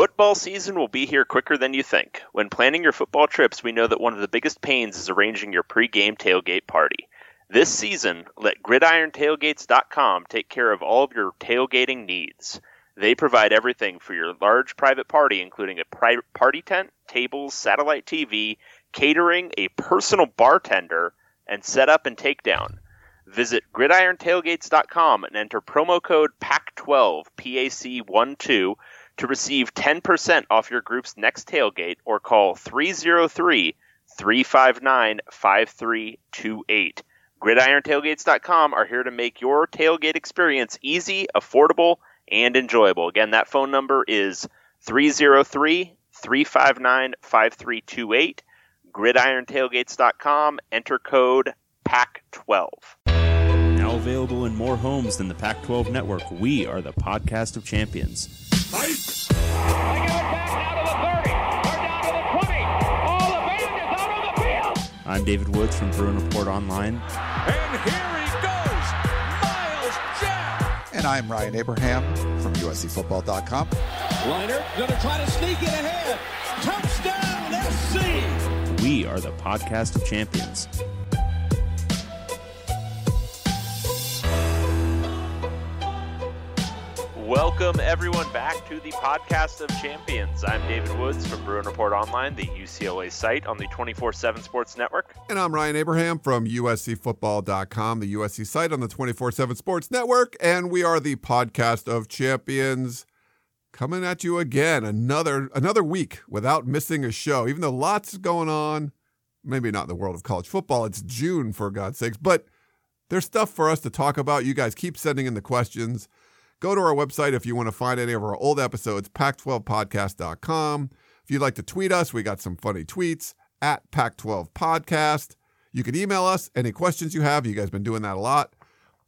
Football season will be here quicker than you think. When planning your football trips, we know that one of the biggest pains is arranging your pregame tailgate party. This season, let gridirontailgates.com take care of all of your tailgating needs. They provide everything for your large private party, including a party tent, tables, satellite TV, catering, a personal bartender, and setup and takedown. Visit gridirontailgates.com and enter promo code PAC12, PAC12, to receive 10% off your group's next tailgate or call 303 359 5328. GridironTailgates.com are here to make your tailgate experience easy, affordable, and enjoyable. Again, that phone number is 303 359 5328. GridironTailgates.com. Enter code PAC12. Now available in more homes than the Pac 12 network, we are the podcast of champions. They give it back now to the 30, or down to the 20. All the band is out on the field. I'm David Woods from Bruin Report Online. And here he goes, Myles Jack. And I'm Ryan Abraham from USCFootball.com. Leinart gonna try to sneak it ahead. Touchdown, SC. We are the podcast of champions. Welcome, everyone, back to the podcast of champions. I'm David Woods from Bruin Report Online, the UCLA site on the 24 7 Sports Network. And I'm Ryan Abraham from USCFootball.com, the USC site on the 24 7 Sports Network. And we are the podcast of champions coming at you again. Another another week without missing a show, even though lots going on. Maybe not in the world of college football. It's June, for God's sakes. But there's stuff for us to talk about. You guys keep sending in the questions. Go to our website if you want to find any of our old episodes, pac12podcast.com. If you'd like to tweet us, we got some funny tweets at pac12podcast. You can email us any questions you have. You guys been doing that a lot.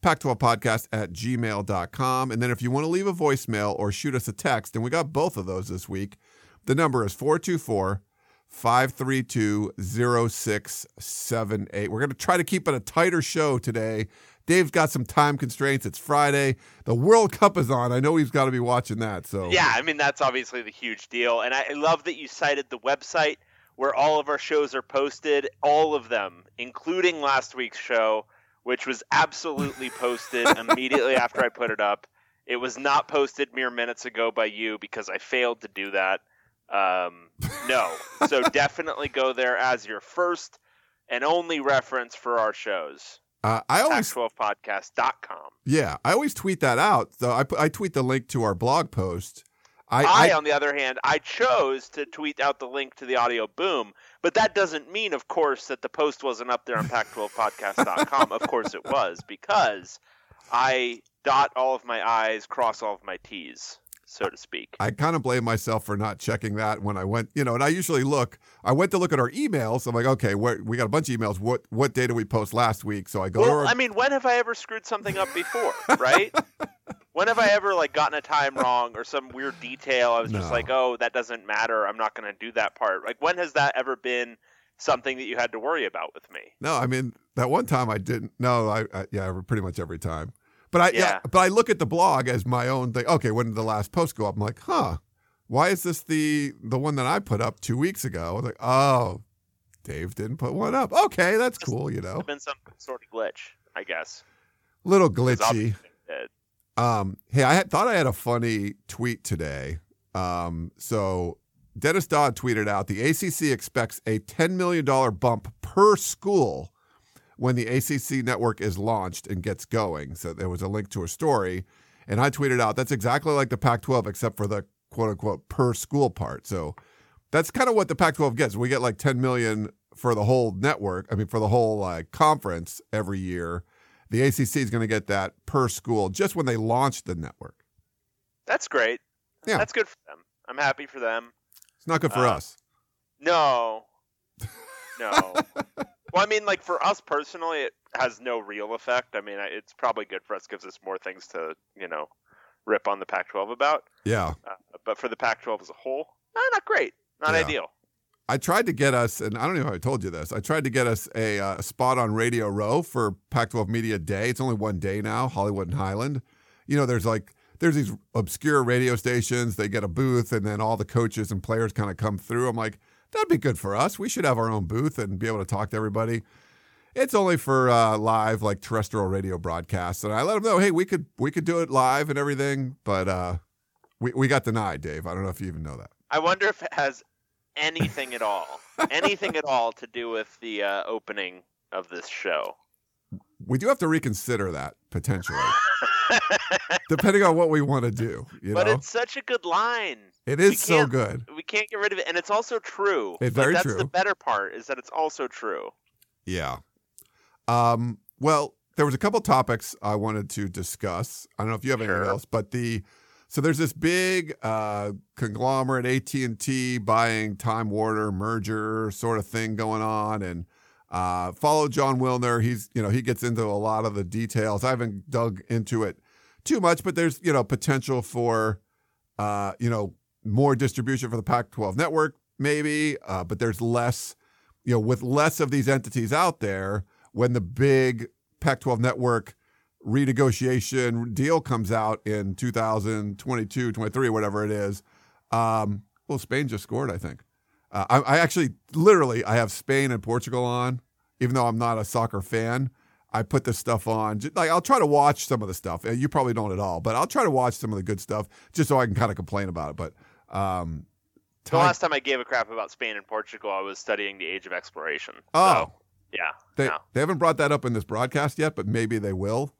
pac12podcast at gmail.com. And then if you want to leave a voicemail or shoot us a text, and we got both of those this week, the number is 424 532 0678. We're going to try to keep it a tighter show today. Dave's got some time constraints. It's Friday. The World Cup is on. I know he's got to be watching that. So Yeah, I mean, that's obviously the huge deal. And I I love that you cited the website where all of our shows are posted, all of them, including last week's show, which was absolutely posted immediately after I put it up. It was not posted mere minutes ago by you because I failed to do that. Um, no. so definitely go there as your first and only reference for our shows. Uh, I always Pac12podcast.com. Yeah, I always tweet that out. So I, I tweet the link to our blog post. I, I, I, on the other hand, I chose to tweet out the link to the audio boom, but that doesn't mean, of course, that the post wasn't up there on Pac12podcast.com. of course it was, because I dot all of my I's, cross all of my T's, so to speak. I kind of blame myself for not checking that when I went, you know, and I usually look. I went to look at our emails. I'm like, okay, we got a bunch of emails. What what day did we post last week? So I go Well, our. I mean, when have I ever screwed something up before, right? when have I ever like gotten a time wrong or some weird detail? I was just like, oh, that doesn't matter. I'm not going to do that part. Like, when has that ever been something that you had to worry about with me? no, I mean that one time I didn't. No, I, I yeah, pretty much every time. But I yeah. But I look at the blog as my own thing. Okay, when did the last post go up? I'm like, huh, why is this the the one that I put up two weeks ago? Like, oh, Dave didn't put one up. Okay, that's cool. You know, It's been some sort of glitch, I guess. Little glitchy. obviously it did. Um, hey, I had, thought I had a funny tweet today. Um, so Dennis Dodd tweeted out the ACC expects a $10 million bump per school when the ACC network is launched and gets going. So there was a link to a story, and I tweeted out that's exactly like the Pac 12, except for the quote unquote per school part. So that's kind of what the Pac 12 gets. We get like 10 million for the whole network, I mean, for the whole like, conference every year. The ACC is going to get that per school just when they launch the network. That's great. Yeah. That's good for them. I'm happy for them. It's not good for Uh, us. No. No. Well, I mean, like for us personally, it has no real effect. I mean, it's probably good for us, gives us more things to, you know, rip on the Pac 12 about. Yeah. Uh, but for the Pac 12 as a whole, eh, not great. Not Yeah. ideal. I tried to get us, and I don't know if I told you this. I tried to get us a, uh, spot on Radio Row for Pac-12 Media Day. It's only one day now, Hollywood and Highland. You know, there's like there's these obscure radio stations. They get a booth, and then all the coaches and players kind of come through. I'm like, that'd be good for us. We should have our own booth and be able to talk to everybody. It's only for uh, live, like terrestrial radio broadcasts, and I let them know, hey, we could we could do it live and everything, but uh, we we got denied, Dave. I don't know if you even know that. I wonder if it has anything at all, anything at all to do with the uh, opening of this show. We do have to reconsider that potentially, depending on what we want to do. You but know, it's such a good line. It is so good. We can't get rid of it, and it's also true. It's very that's true. the better part is that it's also true. Yeah. Um, well, there was a couple topics I wanted to discuss. I don't know if you have anything else, but the so there's this big uh, conglomerate AT and T buying Time Warner merger sort of thing going on, and uh, follow Jon Wilner. He's you know he gets into a lot of the details. I haven't dug into it too much, but there's you know potential for uh, you know more distribution for the Pac-12 network, maybe, uh, but there's less you know, with less of these entities out there, when the big Pac 12 network renegotiation deal comes out in 2022, 23, whatever it is, um, well, Spain just scored, I think. Uh, I, I actually, literally, I have Spain and Portugal on, even though I'm not a soccer fan. I put this stuff on. Like I'll try to watch some of the stuff. Uh, You probably don't at all, but I'll try to watch some of the good stuff just so I can kind of complain about it. But um, The last time I gave a crap about Spain and Portugal, I was studying the Age of Exploration. Oh. So, yeah. they, no. they haven't brought that up in this broadcast yet, but maybe they will.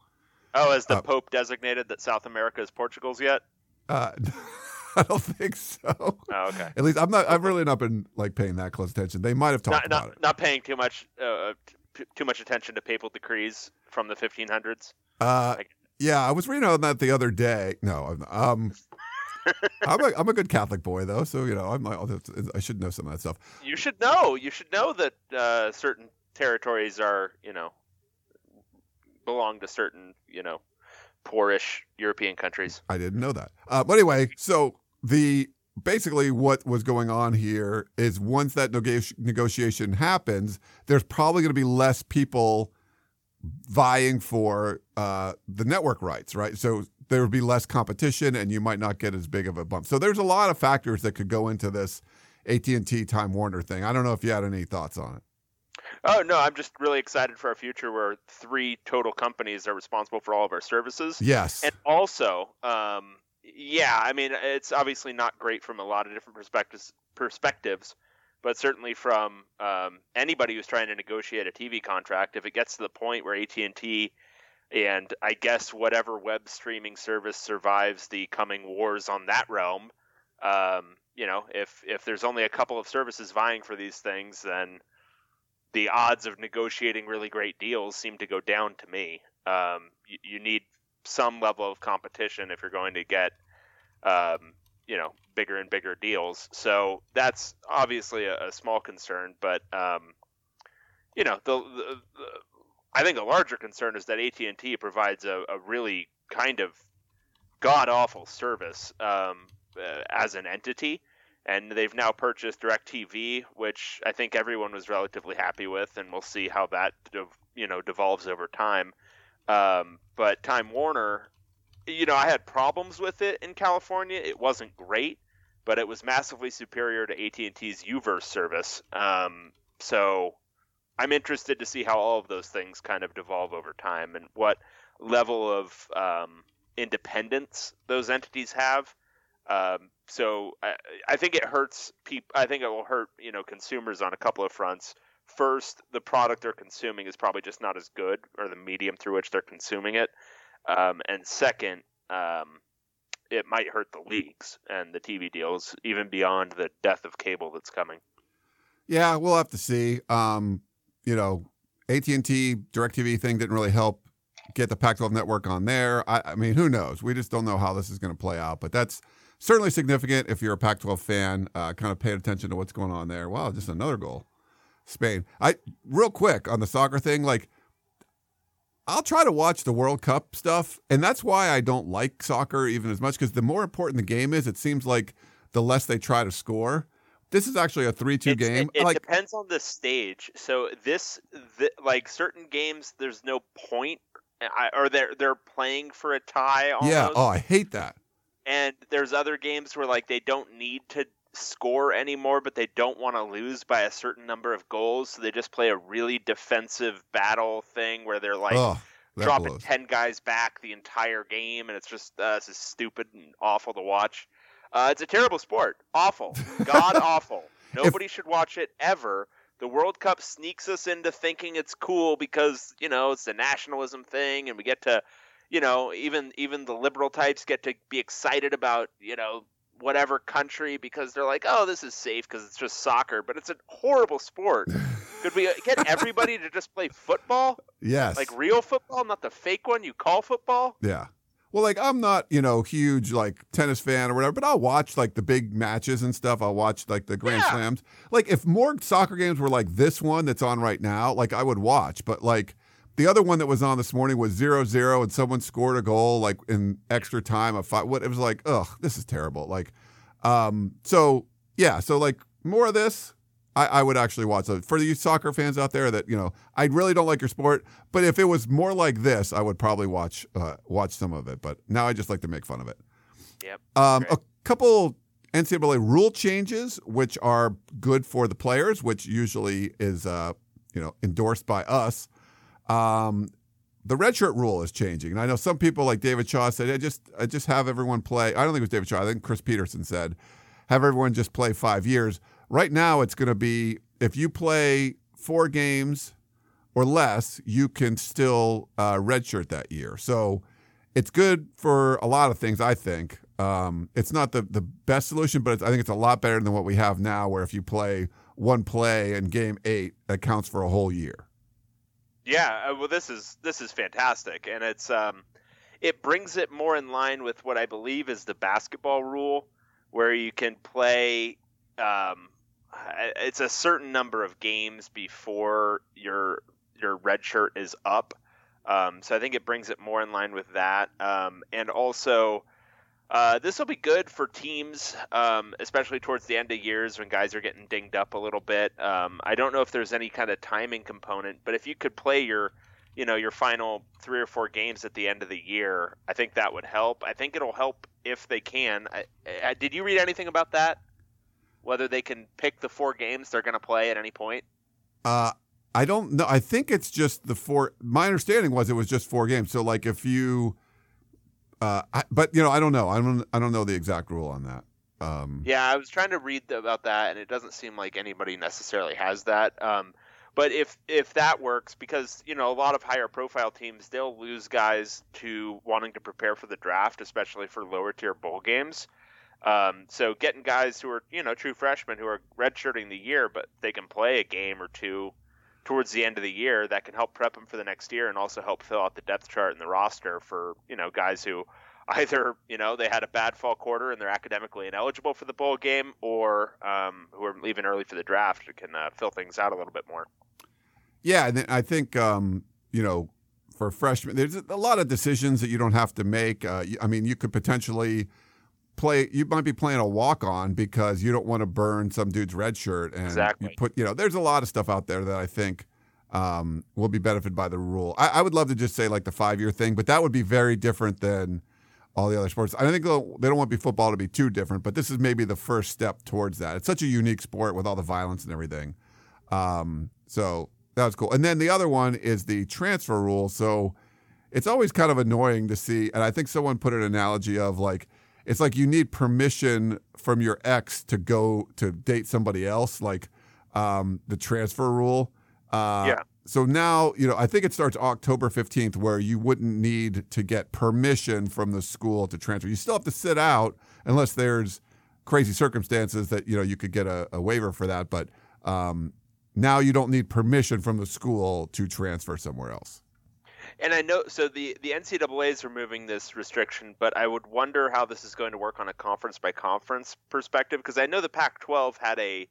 Oh, has the Uh, Pope designated that South America is Portugal's yet? Uh, I don't think so. Oh, okay. At least I'm not. I've really not been like paying that close attention. They might have talked Not, about not, it. not paying too much uh, t- too much attention to papal decrees from the 1500s. Uh, like- yeah, I was reading on that the other day. No, I'm- um, I'm a I'm a good Catholic boy though, so you know I'm like I should know some of that stuff. You should know. You should know that uh, certain territories are, you know, belong to certain, you know, poorish European countries. I didn't know that. Uh, but anyway, so the basically what was going on here is once that neg- negotiation happens, there's probably going to be less people vying for uh, the network rights, right? So there would be less competition, and you might not get as big of a bump. So there's a lot of factors that could go into this AT&T Time Warner thing. I don't know if you had any thoughts on it. Oh no, I'm just really excited for a future where three total companies are responsible for all of our services. Yes. And also, um, yeah, I mean, it's obviously not great from a lot of different perspectives. Perspectives, but certainly from um, anybody who's trying to negotiate a TV contract, if it gets to the point where AT and T and I guess whatever web streaming service survives the coming wars on that realm, um, you know, if if there's only a couple of services vying for these things, then the odds of negotiating really great deals seem to go down to me. Um, you, you need some level of competition if you're going to get, um, you know, bigger and bigger deals. So that's obviously a, a small concern, but um, you know, the, the, the I think a larger concern is that AT and T provides a, a really kind of god awful service um, uh, as an entity and they've now purchased DirecTV, which I think everyone was relatively happy with, and we'll see how that you know devolves over time. Um, but Time Warner, you know, I had problems with it in California. It wasn't great, but it was massively superior to AT and T's UVerse service. Um, so I'm interested to see how all of those things kind of devolve over time and what level of um, independence those entities have. Um, so I, I think it hurts people. I think it will hurt you know consumers on a couple of fronts. First, the product they're consuming is probably just not as good, or the medium through which they're consuming it. Um, and second, um, it might hurt the leagues and the TV deals, even beyond the death of cable that's coming. Yeah, we'll have to see. Um, you know, AT and T Directv thing didn't really help get the Pac-12 network on there. I, I mean, who knows? We just don't know how this is going to play out. But that's certainly significant if you're a Pac-12 fan. Uh, kind of paying attention to what's going on there. Wow, just another goal, Spain. I real quick on the soccer thing, like. I'll try to watch the World Cup stuff, and that's why I don't like soccer even as much because the more important the game is, it seems like the less they try to score. This is actually a three-two It's- game. It, it like, depends on the stage. So this, th- like certain games, there's no point eh, I, or they're they're playing for a tie. Almost. Yeah. Oh, I hate that. And there's other games where like they don't need to score anymore, but they don't want to lose by a certain number of goals, so they just play a really defensive battle thing where they're like oh, dropping blows. ten guys back the entire game, and it's just uh, this is stupid and awful to watch. Uh, it's a terrible sport, awful, god awful. Nobody should watch it ever. The World Cup sneaks us into thinking it's cool because you know it's a nationalism thing, and we get to, you know, even even the liberal types get to be excited about you know whatever country because they're like, oh, this is safe because it's just soccer, but it's a horrible sport. Could we get everybody to just play football? Yes. Like real football, not the fake one you call football? Yeah. Well, like I'm not, you know, huge like tennis fan or whatever, but I'll watch like the big matches and stuff. I'll watch like the Grand Yeah. Slams. Like if more soccer games were like this one that's on right now, like I would watch. But like the other one that was on this morning was zero zero and someone scored a goal like in extra time of five. What it was like, ugh, this is terrible. Like, um, so yeah, so like more of this. I, I would actually watch. So for you soccer fans out there that you know, I really don't like your sport, but if it was more like this, I would probably watch uh, watch some of it. But now I just like to make fun of it. Yep. Um, a couple NCAA rule changes, which are good for the players, which usually is uh, you know endorsed by us. Um, the redshirt rule is changing, and I know some people like David Shaw said, "I just I just have everyone play." I don't think it was David Shaw. I think Chris Petersen said, "Have everyone just play five years." Right now, it's going to be if you play four games or less, you can still uh, redshirt that year. So it's good for a lot of things. I think um, it's not the the best solution, but I think it's a lot better than what we have now, where if you play one play in game eight, that counts for a whole year. Yeah, uh, well, this is this is fantastic, and it's um, it brings it more in line with what I believe is the basketball rule, where you can play. Um, it's a certain number of games before your your red shirt is up. Um, so I think it brings it more in line with that, um, and also. Uh, this will be good for teams, um, especially towards the end of years when guys are getting dinged up a little bit. Um, I don't know if there's any kind of timing component, but if you could play your, you know, your final three or four games at the end of the year, I think that would help. I think it'll help if they can. I, I, did you read anything about that? Whether they can pick the four games they're going to play at any point? Uh, I don't know. I think it's just the four. My understanding was it was just four games. So like if you, uh, I, but you know, I don't know. I don't. I don't know the exact rule on that. Um, Yeah, I was trying to read about that, and it doesn't seem like anybody necessarily has that. Um, but if if that works, because you know a lot of higher profile teams they'll lose guys to wanting to prepare for the draft, especially for lower tier bowl games. Um, so getting guys who are you know true freshmen who are redshirting the year, but they can play a game or two towards the end of the year, that can help prep them for the next year, and also help fill out the depth chart and the roster for you know guys who either you know they had a bad fall quarter and they're academically ineligible for the bowl game, or um, who are leaving early for the draft can uh, fill things out a little bit more. Yeah, and I think um, you know for freshmen, there's a lot of decisions that you don't have to make. Uh, I mean, you could potentially play. You might be playing a walk on because you don't want to burn some dude's red shirt, and Exactly. you put. You know, there's a lot of stuff out there that I think um, will be benefited by the rule. I, I would love to just say like the five year thing, but that would be very different than all the other sports. I think they don't want be football to be too different, but this is maybe the first step towards that. It's such a unique sport with all the violence and everything. Um, so that was cool. And then the other one is the transfer rule. So it's always kind of annoying to see. And I think someone put an analogy of like, it's like you need permission from your ex to go to date somebody else, like um, the transfer rule. Uh, Yeah. So now, you know, I think it starts October 15th where you wouldn't need to get permission from the school to transfer. You still have to sit out unless there's crazy circumstances that, you know, you could get a, a waiver for that. But um, now you don't need permission from the school to transfer somewhere else. And I know so the the NCAA is removing this restriction, but I would wonder how this is going to work on a conference by conference perspective because I know the Pac-12 had a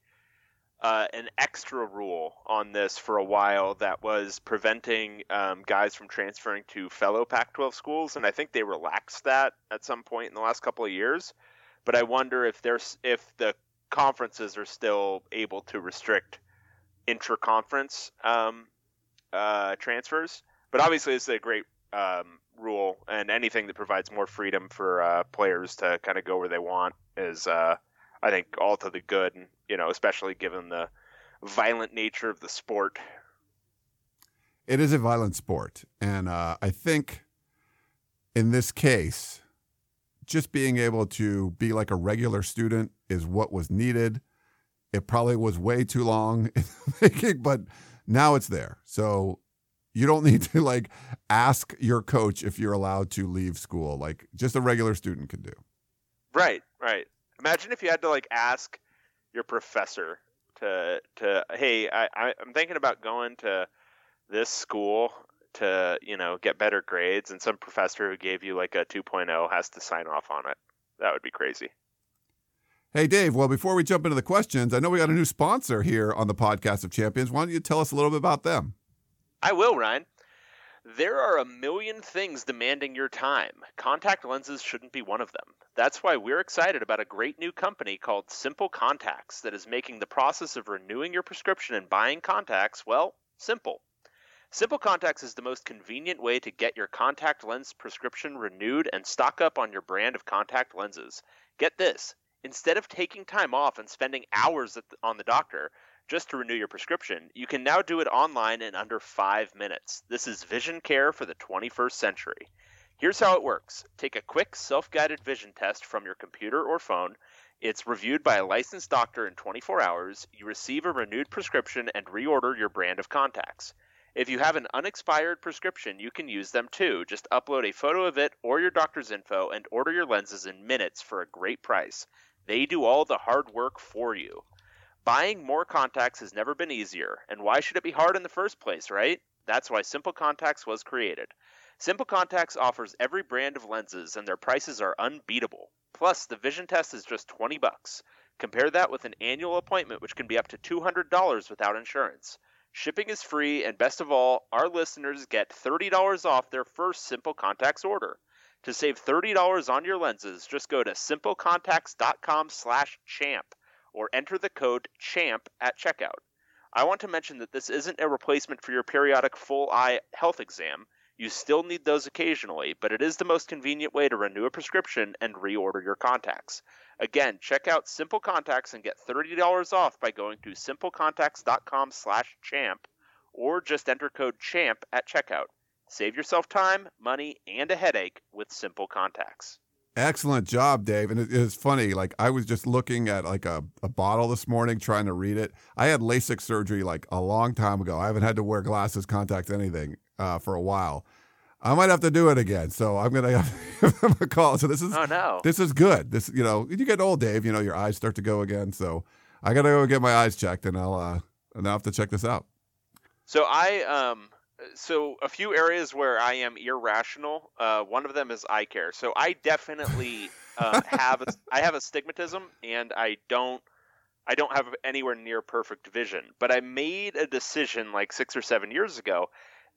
uh, an extra rule on this for a while that was preventing um, guys from transferring to fellow Pac-12 schools, and I think they relaxed that at some point in the last couple of years. But I wonder if there's if the conferences are still able to restrict intra-conference um, uh, transfers. But obviously, it's a great um, rule, and anything that provides more freedom for uh, players to kind of go where they want is, uh, I think, all to the good. And you know, especially given the violent nature of the sport. It is a violent sport, and uh, I think in this case, just being able to be like a regular student is what was needed. It probably was way too long in thinking, but now it's there. So you don't need to like ask your coach if you're allowed to leave school, like just a regular student can do. Right, right. Imagine if you had to like ask your professor to to hey, I, I I'm thinking about going to this school to you know get better grades, and some professor who gave you like a 2.0 has to sign off on it. That would be crazy. Hey, Dave. Well, before we jump into the questions, I know we got a new sponsor here on the podcast of champions. Why don't you tell us a little bit about them? I will, Ryan. There are a million things demanding your time. Contact lenses shouldn't be one of them. That's why we're excited about a great new company called Simple Contacts that is making the process of renewing your prescription and buying contacts, well, simple. Simple Contacts is the most convenient way to get your contact lens prescription renewed and stock up on your brand of contact lenses. Get this instead of taking time off and spending hours the, on the doctor just to renew your prescription, you can now do it online in under five minutes. This is vision care for the 21st century. Here's how it works take a quick self guided vision test from your computer or phone. It's reviewed by a licensed doctor in 24 hours. You receive a renewed prescription and reorder your brand of contacts. If you have an unexpired prescription, you can use them too. Just upload a photo of it or your doctor's info and order your lenses in minutes for a great price. They do all the hard work for you. Buying more contacts has never been easier, and why should it be hard in the first place, right? That's why Simple Contacts was created. Simple Contacts offers every brand of lenses and their prices are unbeatable. Plus, the vision test is just 20 bucks. Compare that with an annual appointment which can be up to $200 without insurance. Shipping is free, and best of all, our listeners get $30 off their first Simple Contacts order. To save $30 on your lenses, just go to simplecontacts.com slash champ or enter the code CHAMP at checkout. I want to mention that this isn't a replacement for your periodic full eye health exam. You still need those occasionally, but it is the most convenient way to renew a prescription and reorder your contacts. Again, check out Simple Contacts and get $30 off by going to simplecontacts.com slash champ or just enter code CHAMP at checkout. Save yourself time, money, and a headache with Simple Contacts. Excellent job, Dave. And it is funny. Like I was just looking at like a, a bottle this morning, trying to read it. I had LASIK surgery like a long time ago. I haven't had to wear glasses, contacts, anything uh, for a while. I might have to do it again. So I'm gonna give them a call. So this is Oh no. this is good. This you know you get old, Dave. You know your eyes start to go again. So I gotta go get my eyes checked, and I'll uh, and I'll have to check this out. So I um so a few areas where I am irrational. Uh, one of them is eye care. So I definitely um, have a, I have astigmatism, and I don't I don't have anywhere near perfect vision. But I made a decision like six or seven years ago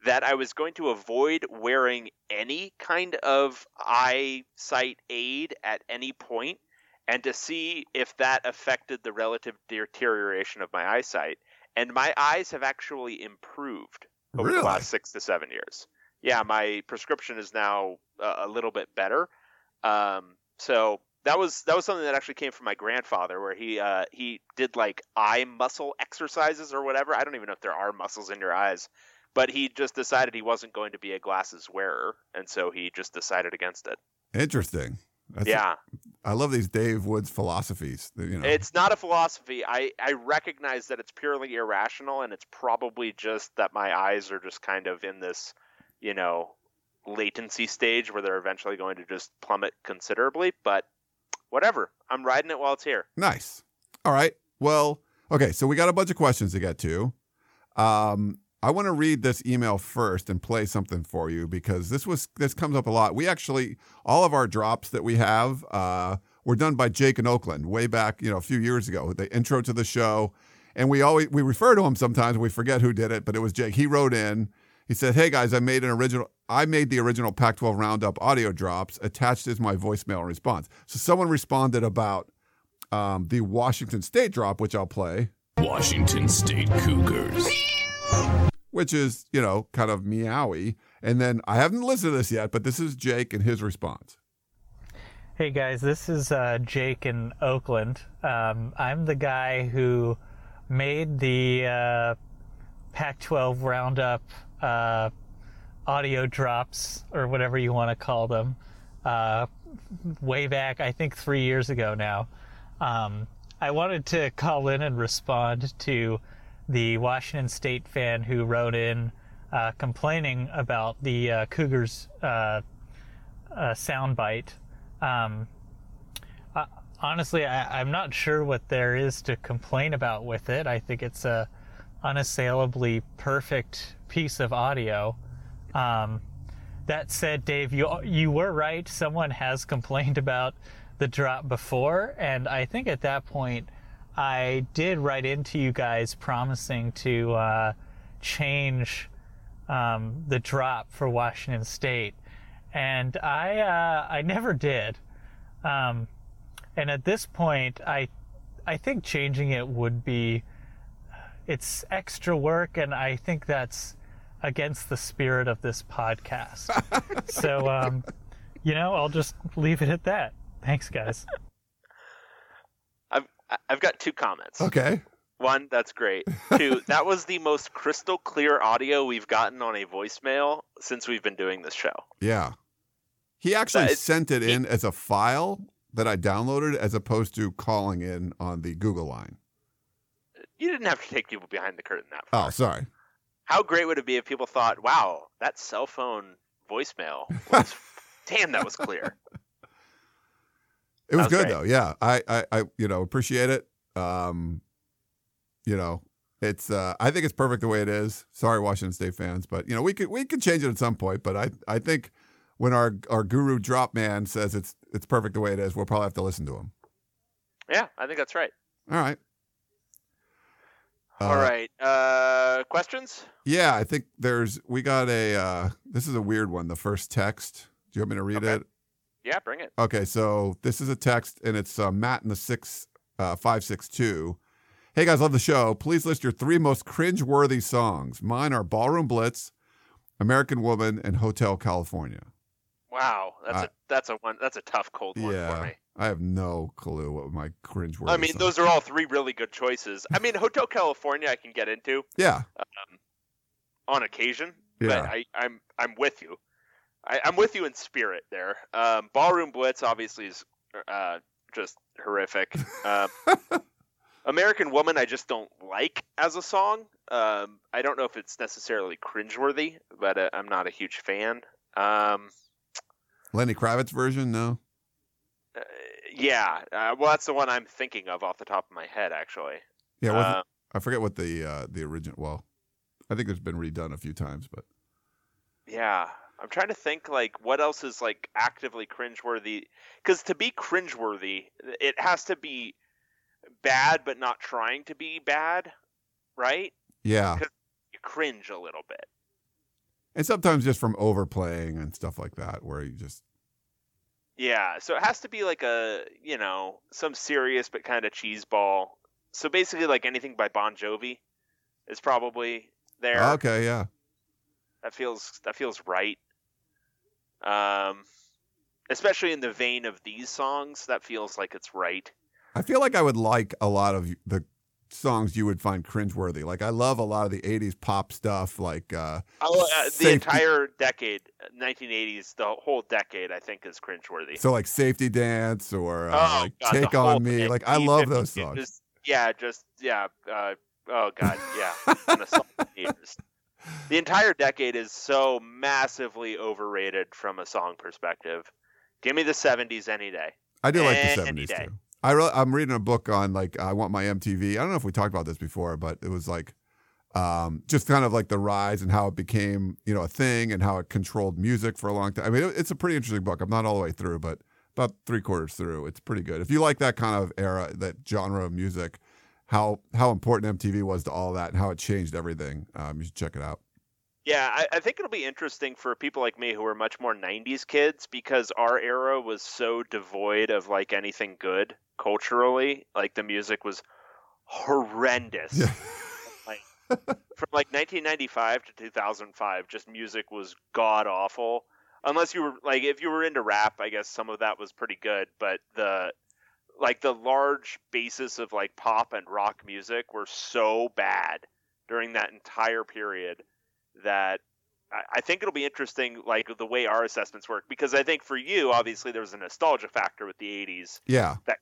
that I was going to avoid wearing any kind of eyesight aid at any point, and to see if that affected the relative deterioration of my eyesight. And my eyes have actually improved over Really? the last six to seven years. Yeah, my prescription is now uh, a little bit better. Um, so that was that was something that actually came from my grandfather, where he uh, he did like eye muscle exercises or whatever. I don't even know if there are muscles in your eyes, but he just decided he wasn't going to be a glasses wearer, and so he just decided against it. Interesting. That's, yeah, I love these Dave Woods philosophies. You know, it's not a philosophy. I I recognize that it's purely irrational, and it's probably just that my eyes are just kind of in this, you know, latency stage where they're eventually going to just plummet considerably. But whatever, I'm riding it while it's here. Nice. All right. Well, okay. So we got a bunch of questions to get to. Um, I want to read this email first and play something for you because this was this comes up a lot. We actually all of our drops that we have uh, were done by Jake in Oakland way back, you know, a few years ago. The intro to the show, and we always we refer to him sometimes. We forget who did it, but it was Jake. He wrote in. He said, "Hey guys, I made an original. I made the original Pac-12 Roundup audio drops. Attached is my voicemail response. So someone responded about um, the Washington State drop, which I'll play, Washington State Cougars. Which is you know kind of meowy. And then I haven't listened to this yet, but this is Jake and his response. Hey guys, this is uh, Jake in Oakland. Um, I'm the guy who made the uh, Pac 12 Roundup uh, audio drops, or whatever you want to call them, uh, way back, I think three years ago now. Um, I wanted to call in and respond to the Washington State fan who wrote in uh, complaining about the uh, Cougars uh, uh, soundbite. Um, honestly, I, I'm not sure what there is to complain about with it. I think it's a unassailably perfect piece of audio. Um, that said, Dave, you you were right. Someone has complained about the drop before, and I think at that point, I did write into you guys promising to uh, change um, the drop for Washington State, and I uh, I never did. Um, and at this point, I I think changing it would be it's extra work, and I think that's against the spirit of this podcast. so, um, you know, I'll just leave it at that. Thanks, guys. I've got two comments. Okay. One, that's great. Two, that was the most crystal clear audio we've gotten on a voicemail since we've been doing this show. Yeah. He actually is- sent it in as a file that I downloaded as opposed to calling in on the Google line. You didn't have to take people behind the curtain that far. Oh, sorry. How great would it be if people thought, "Wow, that cell phone voicemail was damn, that was clear." It was was good great. though. Yeah. I, I, I, you know, appreciate it. Um, you know, it's, uh, I think it's perfect the way it is. Sorry, Washington State fans, but you know, we could, we could change it at some point, but I, I think when our, our guru drop man says it's, it's perfect the way it is, we'll probably have to listen to him. Yeah, I think that's right. All right. All Uh, right. Uh, questions? Yeah, I think there's we got a uh this is a weird one, the first text. Do you want me to read Okay. it? Yeah, bring it. Okay, so this is a text and it's uh, Matt in the six uh five six two. Hey guys, love the show. Please list your three most cringe-worthy songs. Mine are Ballroom Blitz, American Woman, and Hotel California. Wow, that's I- a that's a one that's a tough cold one yeah, for me. I have no clue what my cringe-worthy. I mean, songs- those are all three really good choices. I mean, Hotel California I can get into Yeah, Um, on occasion, Yeah. but I, I'm I'm with you. I, I'm with you in spirit there. Um, Ballroom Blitz obviously is uh, just horrific. Um, American Woman I just don't like as a song. Um, I don't know if it's necessarily cringeworthy, but uh, I'm not a huge fan. Um, Lenny Kravitz version. No. uh, yeah, uh, well, that's the one I'm thinking of off the top of my head, actually. Yeah, Uh, I forget what the uh the original. Well, I think it's been redone a few times, but Yeah, I'm trying to think like what else is like actively cringeworthy. Because to be cringeworthy, it has to be bad, but not trying to be bad, right? yeah. You cringe a little bit. And sometimes just from overplaying and stuff like that, where you just Yeah, so it has to be like a you know some serious but kind of cheeseball. So basically, like anything by Bon Jovi is probably there. okay, yeah, That feels that feels right. Um, especially in the vein of these songs, that feels like it's right. I feel like I would like a lot of the songs you would find cringeworthy. Like I love a lot of the '80s pop stuff, like uh, Oh, uh, the entire decade, 1980s, the whole decade, I think is cringeworthy. so like "Safety Dance" or uh, oh, like God, "Take on Me." thing. Like I love 50s, those songs. Just, yeah, just yeah. Uh, oh God, yeah. the song years. The entire decade is so massively overrated from a song perspective. Give me the 70s any day. I do like the '70s too. I re- I'm reading a book on like I want my MTV. I don't know if we talked about this before, but it was like um, just kind of like the rise and how it became you know a thing and how it controlled music for a long time. I mean, it- it's a pretty interesting book. I'm not all the way through, but about three quarters through. It's pretty good. If you like that kind of era, that genre of music, how how important MTV was to all that and how it changed everything, um, you should check it out. Yeah, I, I think it'll be interesting for people like me who are much more '90s kids because our era was so devoid of like anything good culturally. Like the music was horrendous. Yeah. Like from like 1995 to 2005, just music was god awful. Unless you were like, if you were into rap, I guess some of that was pretty good. But the like the large basis of like pop and rock music were so bad during that entire period that I, think it'll be interesting, like the way our assessments work, because I think for you, obviously, there was a nostalgia factor with the 80s Yeah. that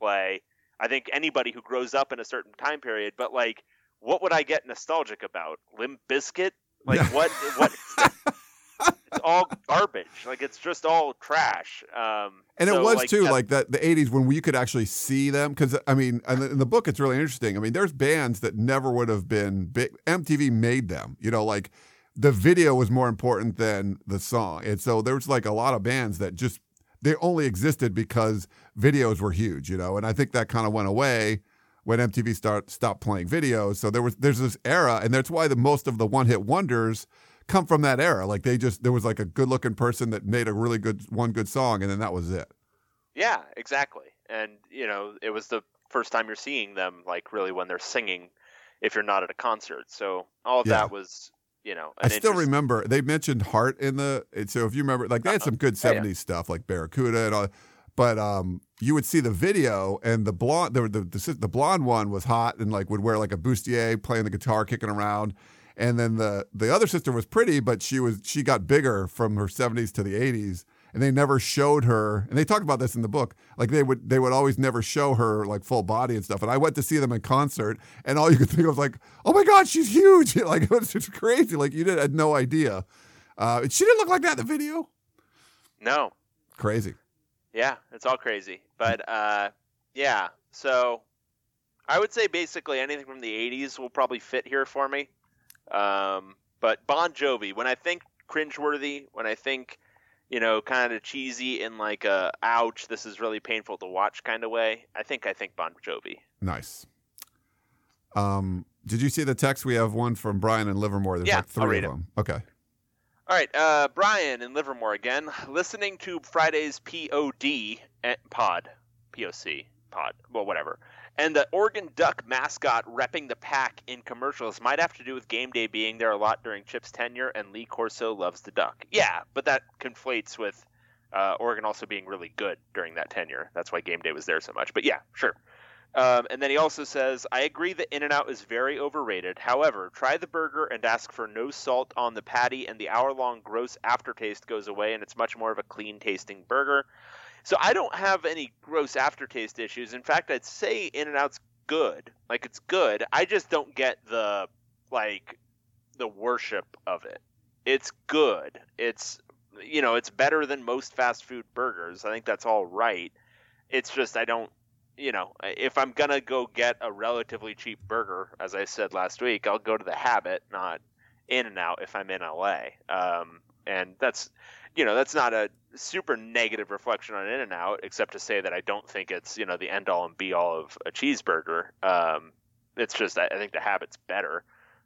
play. I think anybody who grows up in a certain time period, but like, what would I get nostalgic about? Limp Bizkit? Like what? what? All garbage. Like it's just all trash. Um, And it so, was like, too like that the 80s when we could actually see them because I mean in the, in the book it's really interesting. I mean there's bands that never would have been big. MTV made them. You know like the video was more important than the song. And so there was like a lot of bands that just they only existed because videos were huge, you know. And I think that kind of went away when MTV start stopped playing videos. So there was there's this era and that's why the most of the one-hit wonders come from that era. Like they just there was like a good-looking person that made a really good one good song and then that was it. Yeah, exactly. And you know, it was the first time you're seeing them, like really when they're singing, if you're not at a concert. So all of Yeah. that was, you know, I still interest- remember they mentioned Heart in the. So if you remember, like they had some good Yeah, yeah. '70s stuff, like Barracuda and all. But um, you would see the video, and the blonde, the, the the the blonde one was hot, and like would wear like a bustier, playing the guitar, kicking around. And then the the other sister was pretty, but she was she got bigger from her '70s to the '80s, and they never showed her. And they talked about this in the book. Like they would they would always never show her like full body and stuff. And I went to see them in concert, and all you could think of was like, oh my god, she's huge! Like it was just crazy. Like you did had no idea. Uh, she didn't look like that in the video. No, Crazy. Yeah, it's all crazy. But uh, yeah, so I would say basically anything from the 80s will probably fit here for me. Um, but Bon Jovi, when I think cringeworthy, when I think, you know, kind of cheesy in like a ouch, this is really painful to watch kind of way, I think I think Bon Jovi. Nice. Um, did you see the text? We have one from Brian and Livermore. There's Yeah, like I'll three read of it. them. Okay. All right, uh, Brian in Livermore again, listening to Friday's POD eh, pod, POC pod, well, whatever. And the Oregon Duck mascot repping the pack in commercials might have to do with game day being there a lot during Chip's tenure, and Lee Corso loves the duck. Yeah, but that conflates with uh, Oregon also being really good during that tenure. That's why game day was there so much. But yeah, sure. Um, and then he also says, I agree that In N Out is very overrated. However, try the burger and ask for no salt on the patty, and the hour long gross aftertaste goes away, and it's much more of a clean tasting burger. So I don't have any gross aftertaste issues. In fact, I'd say In and Out's good. Like, it's good. I just don't get the, like, the worship of it. It's good. It's, you know, it's better than most fast food burgers. I think that's all right. It's just, I don't you know, if I'm gonna go get a relatively cheap burger, as I said last week, I'll go to the Habit, not In and Out, if I'm in LA. Um, and that's, you know, that's not a super negative reflection on In and Out, except to say that I don't think it's, you know, the end all and be all of a cheeseburger. Um, it's just I think the Habit's better,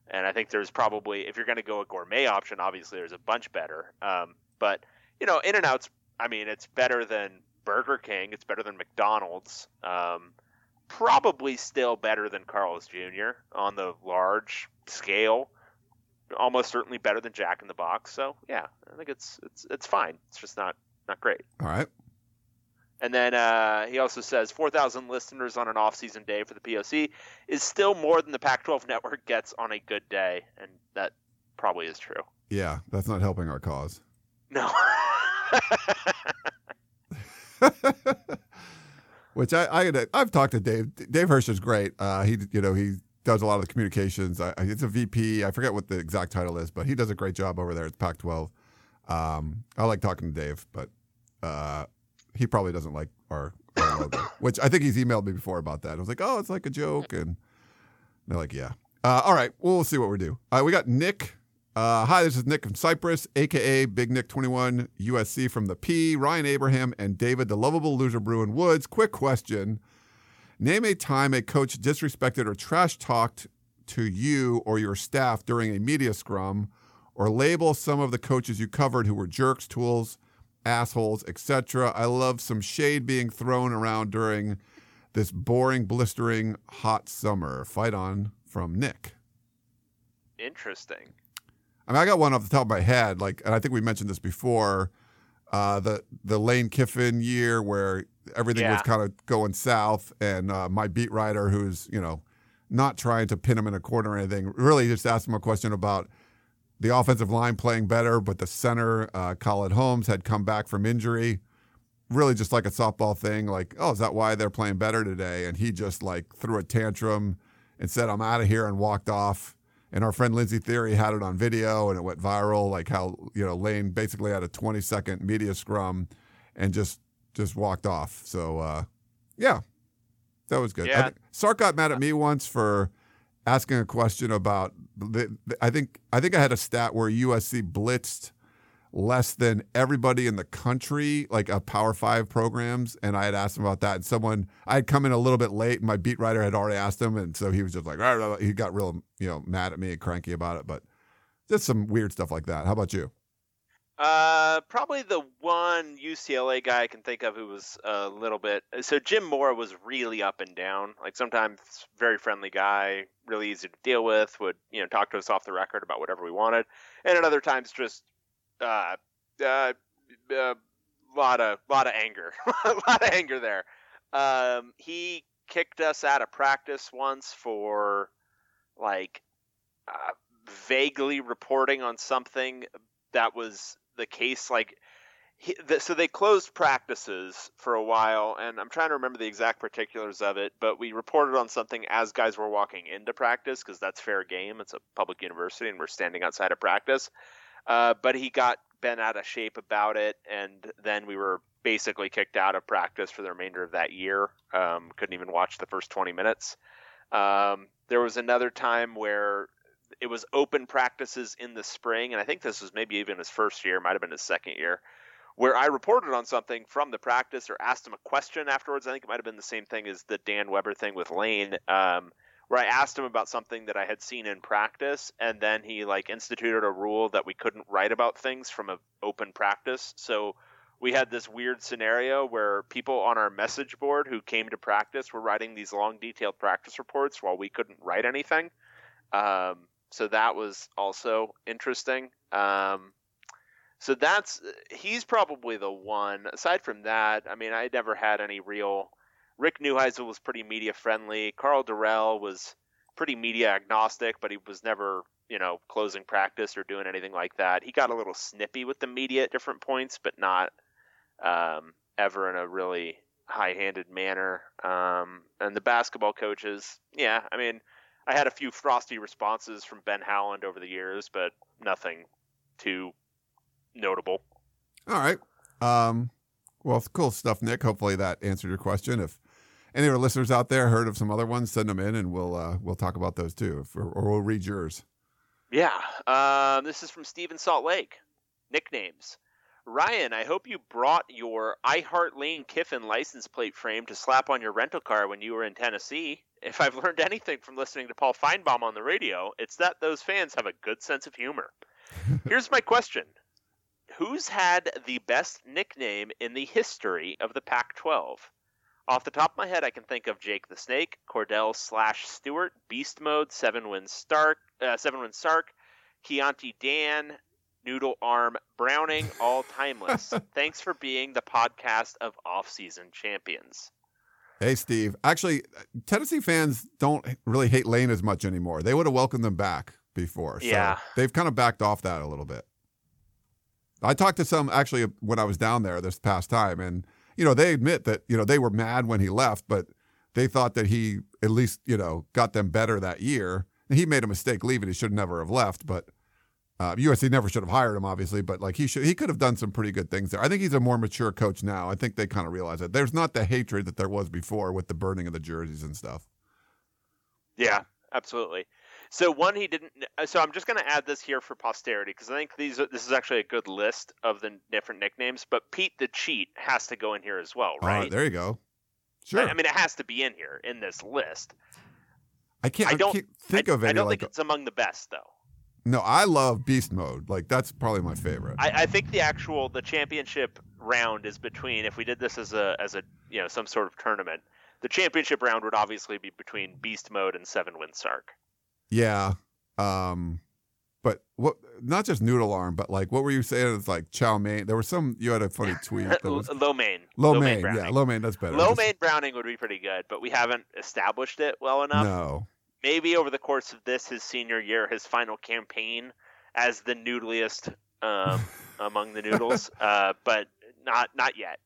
and I think there's probably if you're gonna go a gourmet option, obviously there's a bunch better. Um, but you know, In and Out's, I mean, it's better than Burger King. It's better than McDonald's. Um, probably still better than Carl's Jr. on the large scale. Almost certainly better than Jack in the Box. So yeah, I think it's it's it's fine. It's just not not great. All right. And then uh, he also says 4,000 listeners on an off-season day for the POC is still more than the Pac-12 network gets on a good day, and that probably is true. Yeah, that's not helping our cause. No. Which I, I I've talked to Dave. Dave Hirsch is great. Uh, he you know he does a lot of the communications. I, it's a VP. I forget what the exact title is, but he does a great job over there at Pac-12. Um, I like talking to Dave, but uh, he probably doesn't like our, our logo. Which I think he's emailed me before about that. I was like, oh, it's like a joke, and they're like, yeah. Uh, all right, we'll see what we do. Uh, we got Nick. Uh, hi, this is Nick from Cyprus, aka Big Nick 21, USC from the P, Ryan Abraham, and David, the lovable loser Bruin Woods. Quick question. Name a time a coach disrespected or trash talked to you or your staff during a media scrum, or label some of the coaches you covered who were jerks, tools, assholes, etc. I love some shade being thrown around during this boring, blistering, hot summer. Fight on from Nick. Interesting. I mean, I got one off the top of my head, like, and I think we mentioned this before. Uh, the the Lane Kiffin year where everything was kind of going south, and uh, my beat writer, who's you know not trying to pin him in a corner or anything, really just asked him a question about the offensive line playing better, but the center, uh, Khaled Holmes, had come back from injury. Really, just like a softball thing, like, oh, is that why they're playing better today? And he just like threw a tantrum and said, "I'm out of here," and walked off. And our friend Lindsay Thiry had it on video, and it went viral. Like how you know Lane basically had a 20 second media scrum, and just just walked off. So uh, yeah, that was good. I Yeah. Sark got mad at me once for asking a question about. The, the- I think I think I had a stat where USC blitzed less than everybody in the country, like a Power Five programs, and I had asked him about that. And someone I had come in a little bit late, and my beat writer had already asked him, and so he was just like, he got real, you know, mad at me and cranky about it. But just some weird stuff like that. How about you? Uh, probably the one UCLA guy I can think of who was a little bit. So Jim Mora was really up and down. Like sometimes very friendly guy, really easy to deal with. Would you know talk to us off the record about whatever we wanted, and at other times just uh, uh, uh lot of lot of anger, a lot of anger there. Um, he kicked us out of practice once for like uh, vaguely reporting on something that was the case like he, the, so they closed practices for a while and i'm trying to remember the exact particulars of it but we reported on something as guys were walking into practice because that's fair game it's a public university and we're standing outside of practice uh, but he got bent out of shape about it and then we were basically kicked out of practice for the remainder of that year um, couldn't even watch the first 20 minutes. Um, there was another time where it was open practices in the spring, and I think this was maybe even his first year, might have been his second year, where I reported on something from the practice or asked him a question afterwards. I think it might have been the same thing as the Dan Weber thing with Lane, um, where I asked him about something that I had seen in practice, and then he like instituted a rule that we couldn't write about things from a open practice. So we had this weird scenario where people on our message board who came to practice were writing these long, detailed practice reports while we couldn't write anything. Um, so that was also interesting. Um, so that's he's probably the one. Aside from that, I mean, I never had any real. Rick Neuheisel was pretty media friendly. Karl Dorrell was pretty media agnostic, but he was never, you know, closing practice or doing anything like that. He got a little snippy with the media at different points, but not um, ever in a really high-handed manner. Um, and the basketball coaches, yeah, I mean, I had a few frosty responses from Ben Howland over the years, but nothing too notable. All right. Um, well, cool stuff, Nick. Hopefully that answered your question. If any of our listeners out there heard of some other ones, send them in, and we'll uh, we'll talk about those too, if, or we'll read yours. Yeah, um, this is from Steven Salt Lake. Nicknames. Ryan, I hope you brought your I Heart Lane Kiffin license plate frame to slap on your rental car when you were in Tennessee. If I've learned anything from listening to Paul Finebaum on the radio, it's that those fans have a good sense of humor. Here's my question Who's had the best nickname in the history of the Pac 12? Off the top of my head, I can think of Jake the Snake, Kordell slash Stewart, Beast Mode, Seven Wind Stark, uh, Seven Wind Sark, Chianti Dan, Noodle Arm Browning, all timeless. Thanks for being the podcast of off-season champions. Hey, Steve. Actually, Tennessee fans don't really hate Lane as much anymore. They would have welcomed them back before. So Yeah. They've kind of backed off that a little bit. I talked to some actually when I was down there this past time, and you know they admit that you know they were mad when he left, but they thought that he at least you know got them better that year. And he made a mistake leaving; he should never have left. But uh, USC never should have hired him, obviously. But like he should, he could have done some pretty good things there. I think he's a more mature coach now. I think they kind of realize that there's not the hatred that there was before with the burning of the jerseys and stuff. Yeah, absolutely. So one he didn't. So I'm just going to add this here for posterity because I think these this is actually a good list of the different nicknames. But Pete the Cheat has to go in here as well, All right, right? there you go. Sure. I, I mean, it has to be in here in this list. I can't. I I, don't- can't think I, of any I don't like. think it's among the best though. No, I love Beast Mode. Like that's probably my favorite. I, I think the actual the championship round is between if we did this as a as a you know some sort of tournament. The championship round would obviously be between Beast Mode and Seven Wind Sark. yeah. Um. But what? Not just noodle arm, but like what were you saying? It's like chow mein. There was some. You had a funny tweet. That was, Lo mein. lo mein. browning. Yeah, low mein. That's better. Low Just- mein browning would be pretty good, but we haven't established it well enough. No. Maybe over the course of this, his senior year, his final campaign as the noodliest um, among the noodles, uh, but not not yet.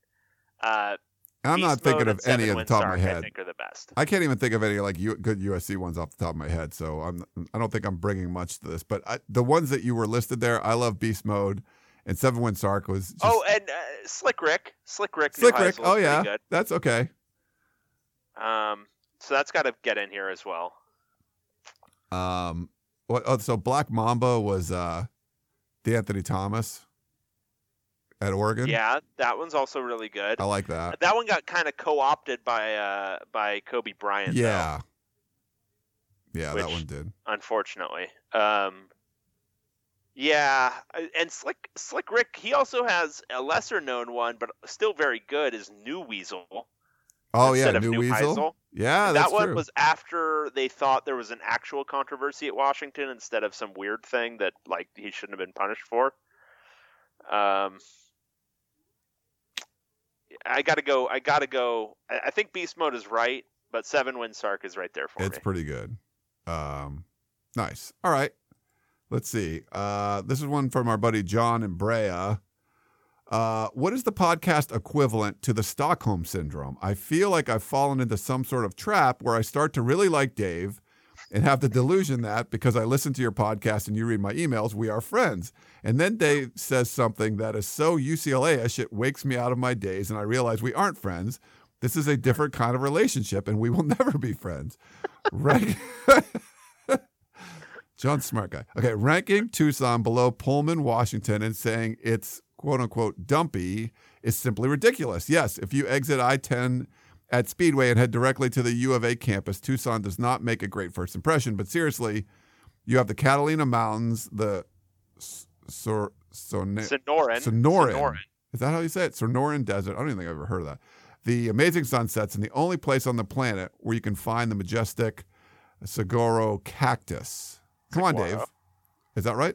Uh, I'm not thinking of any at the top of my Sark, I head. think are the best. I can't even think of any like U- good USC ones off the top of my head. So I'm. I don't think I'm bringing much to this. But I, the ones that you were listed there, I love Beast Mode, and Seven Wind Sark was. Just, oh, and uh, Slick Rick, Slick Rick, Slick Rick. Oh yeah, that's okay. Um, so that's got to get in here as well. Um, what? Oh, so Black Mamba was uh, D'Anthony Thomas at Oregon. Yeah, that one's also really good. I like that. That one got kind of co-opted by uh, by Kobe Bryant. though, Yeah. Yeah, that one did. unfortunately. Um, yeah, uh, and Slick Slick Rick, he also has a lesser known one, but still very good. Is New Weasel? Oh yeah, New New Weasel. Heisel. Yeah, that one true. was after they thought there was an actual controversy at Washington instead of some weird thing that like he shouldn't have been punished for. Um, I gotta go. I gotta go. I, think Beast Mode is right, but Seven Wind Sark is right there for It's me. It's pretty good. Um, nice. All right. Let's see. Uh, this is one from our buddy John and Brea. Uh, what is the podcast equivalent to the Stockholm syndrome? I feel like I've fallen into some sort of trap where I start to really like Dave and have the delusion that because I listen to your podcast and you read my emails, we are friends. And then Dave says something that is so UCLA ish, it wakes me out of my days and I realize we aren't friends. This is a different kind of relationship and we will never be friends. right? John Smart guy. Okay, ranking Tucson below Pullman, Washington, and saying it's quote unquote dumpy is simply ridiculous. Yes, if you exit I 10 at Speedway and head directly to the U of A campus, Tucson does not make a great first impression. But seriously, you have the Catalina Mountains, the Sor- Sone- Sonoran. Sonoran. Is that how you say it? Sonoran Desert. I don't even think I've ever heard of that. The amazing sunsets and the only place on the planet where you can find the majestic Saguaro cactus. Come on, Dave. Is that right?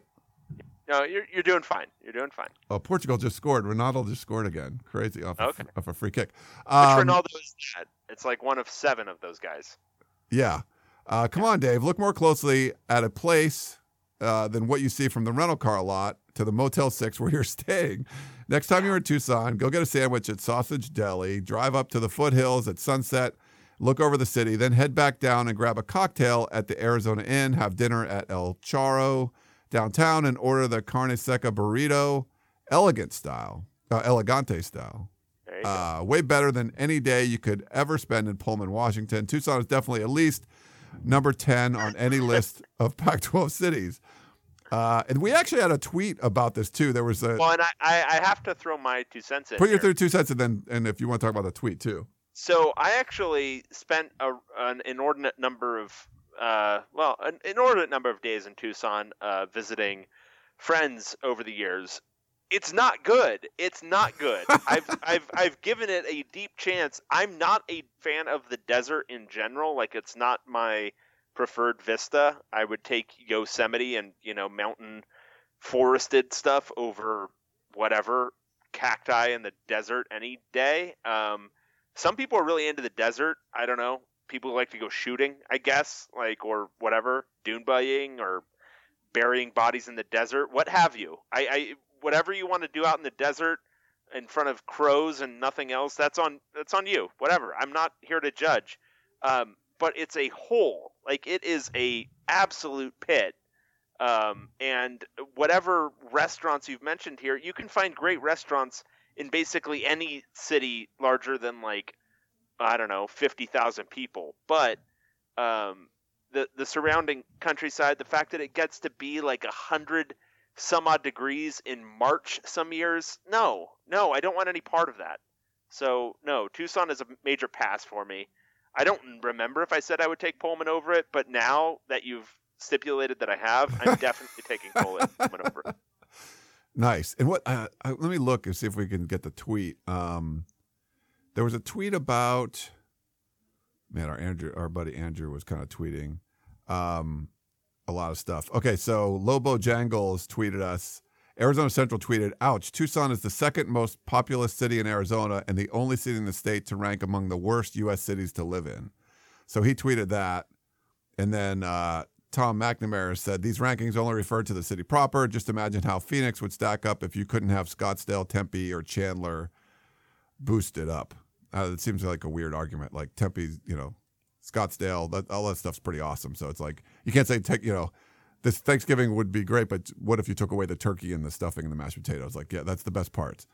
No, you're you're doing fine. You're doing fine. Oh, Portugal just scored. Ronaldo just scored again. Crazy off, Okay. a, off a free kick. Which Um, Ronaldo is that? It's like one of seven of those guys. Yeah. Uh, come on, Dave. Look more closely at a place uh, than what you see from the rental car lot to the Motel 6 where you're staying. Next time you're in Tucson, go get a sandwich at Sausage Deli, drive up to the foothills at sunset, look over the city, then head back down and grab a cocktail at the Arizona Inn, have dinner at El Charro downtown, and order the carne seca burrito, elegant style, uh, elegante style. There you go. Uh, way better than any day you could ever spend in Pullman, Washington. Tucson is definitely at least number 10 on any list of Pac 12 cities. Uh, and we actually had a tweet about this too. There was a Well, and I, I, have to throw my two cents in. put your here. two cents and then and if you want to talk about the tweet too. So I actually spent a, an inordinate number of, uh, well, an inordinate number of days in Tucson uh, visiting friends over the years. It's not good. It's not good. I've I've I've given it a deep chance. I'm not a fan of the desert in general. Like it's not my preferred vista. I would take Yosemite and you know mountain forested stuff over whatever cacti in the desert any day. Um, some people are really into the desert. I don't know. People who like to go shooting, I guess, like or whatever, dune buying or burying bodies in the desert, what have you. I, I whatever you want to do out in the desert in front of crows and nothing else, that's on that's on you. Whatever. I'm not here to judge. Um, but it's a hole. Like it is a absolute pit. Um, and whatever restaurants you've mentioned here, you can find great restaurants in basically any city larger than like I don't know fifty thousand people. But um, the the surrounding countryside, the fact that it gets to be like a hundred some odd degrees in March some years, no, no, I don't want any part of that. So no, Tucson is a major pass for me. I don't remember if I said I would take Pullman over it, but now that you've stipulated that I have, I'm definitely taking Pullman Pullman over it. Nice. And what? Uh, uh, let me look and see if we can get the tweet. Um, there was a tweet about. Man, our Andrew, our buddy Andrew was kind of tweeting. Um, a lot of stuff. Okay, so Lobo Jangles tweeted us. Arizona Central tweeted, "Ouch! Tucson is the second most populous city in Arizona and the only city in the state to rank among the worst U.S. cities to live in." So he tweeted that, and then uh, Tom McNamara said, "These rankings only refer to the city proper. Just imagine how Phoenix would stack up if you couldn't have Scottsdale, Tempe, or Chandler boosted up." Uh, it seems like a weird argument. Like Tempe's, you know, Scottsdale, that, all that stuff's pretty awesome. So it's like you can't say take, you know, this Thanksgiving would be great, but what if you took away the turkey and the stuffing and the mashed potatoes? Like, yeah, that's the best parts.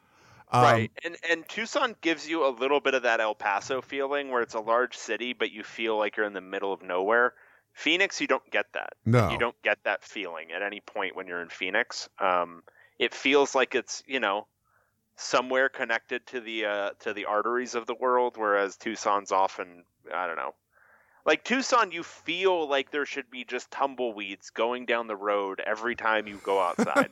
Um, right, and and Tucson gives you a little bit of that El Paso feeling, where it's a large city, but you feel like you're in the middle of nowhere. Phoenix, you don't get that. No. you don't get that feeling at any point when you're in Phoenix. Um, it feels like it's you know somewhere connected to the uh, to the arteries of the world, whereas Tucson's often I don't know. Like Tucson, you feel like there should be just tumbleweeds going down the road every time you go outside.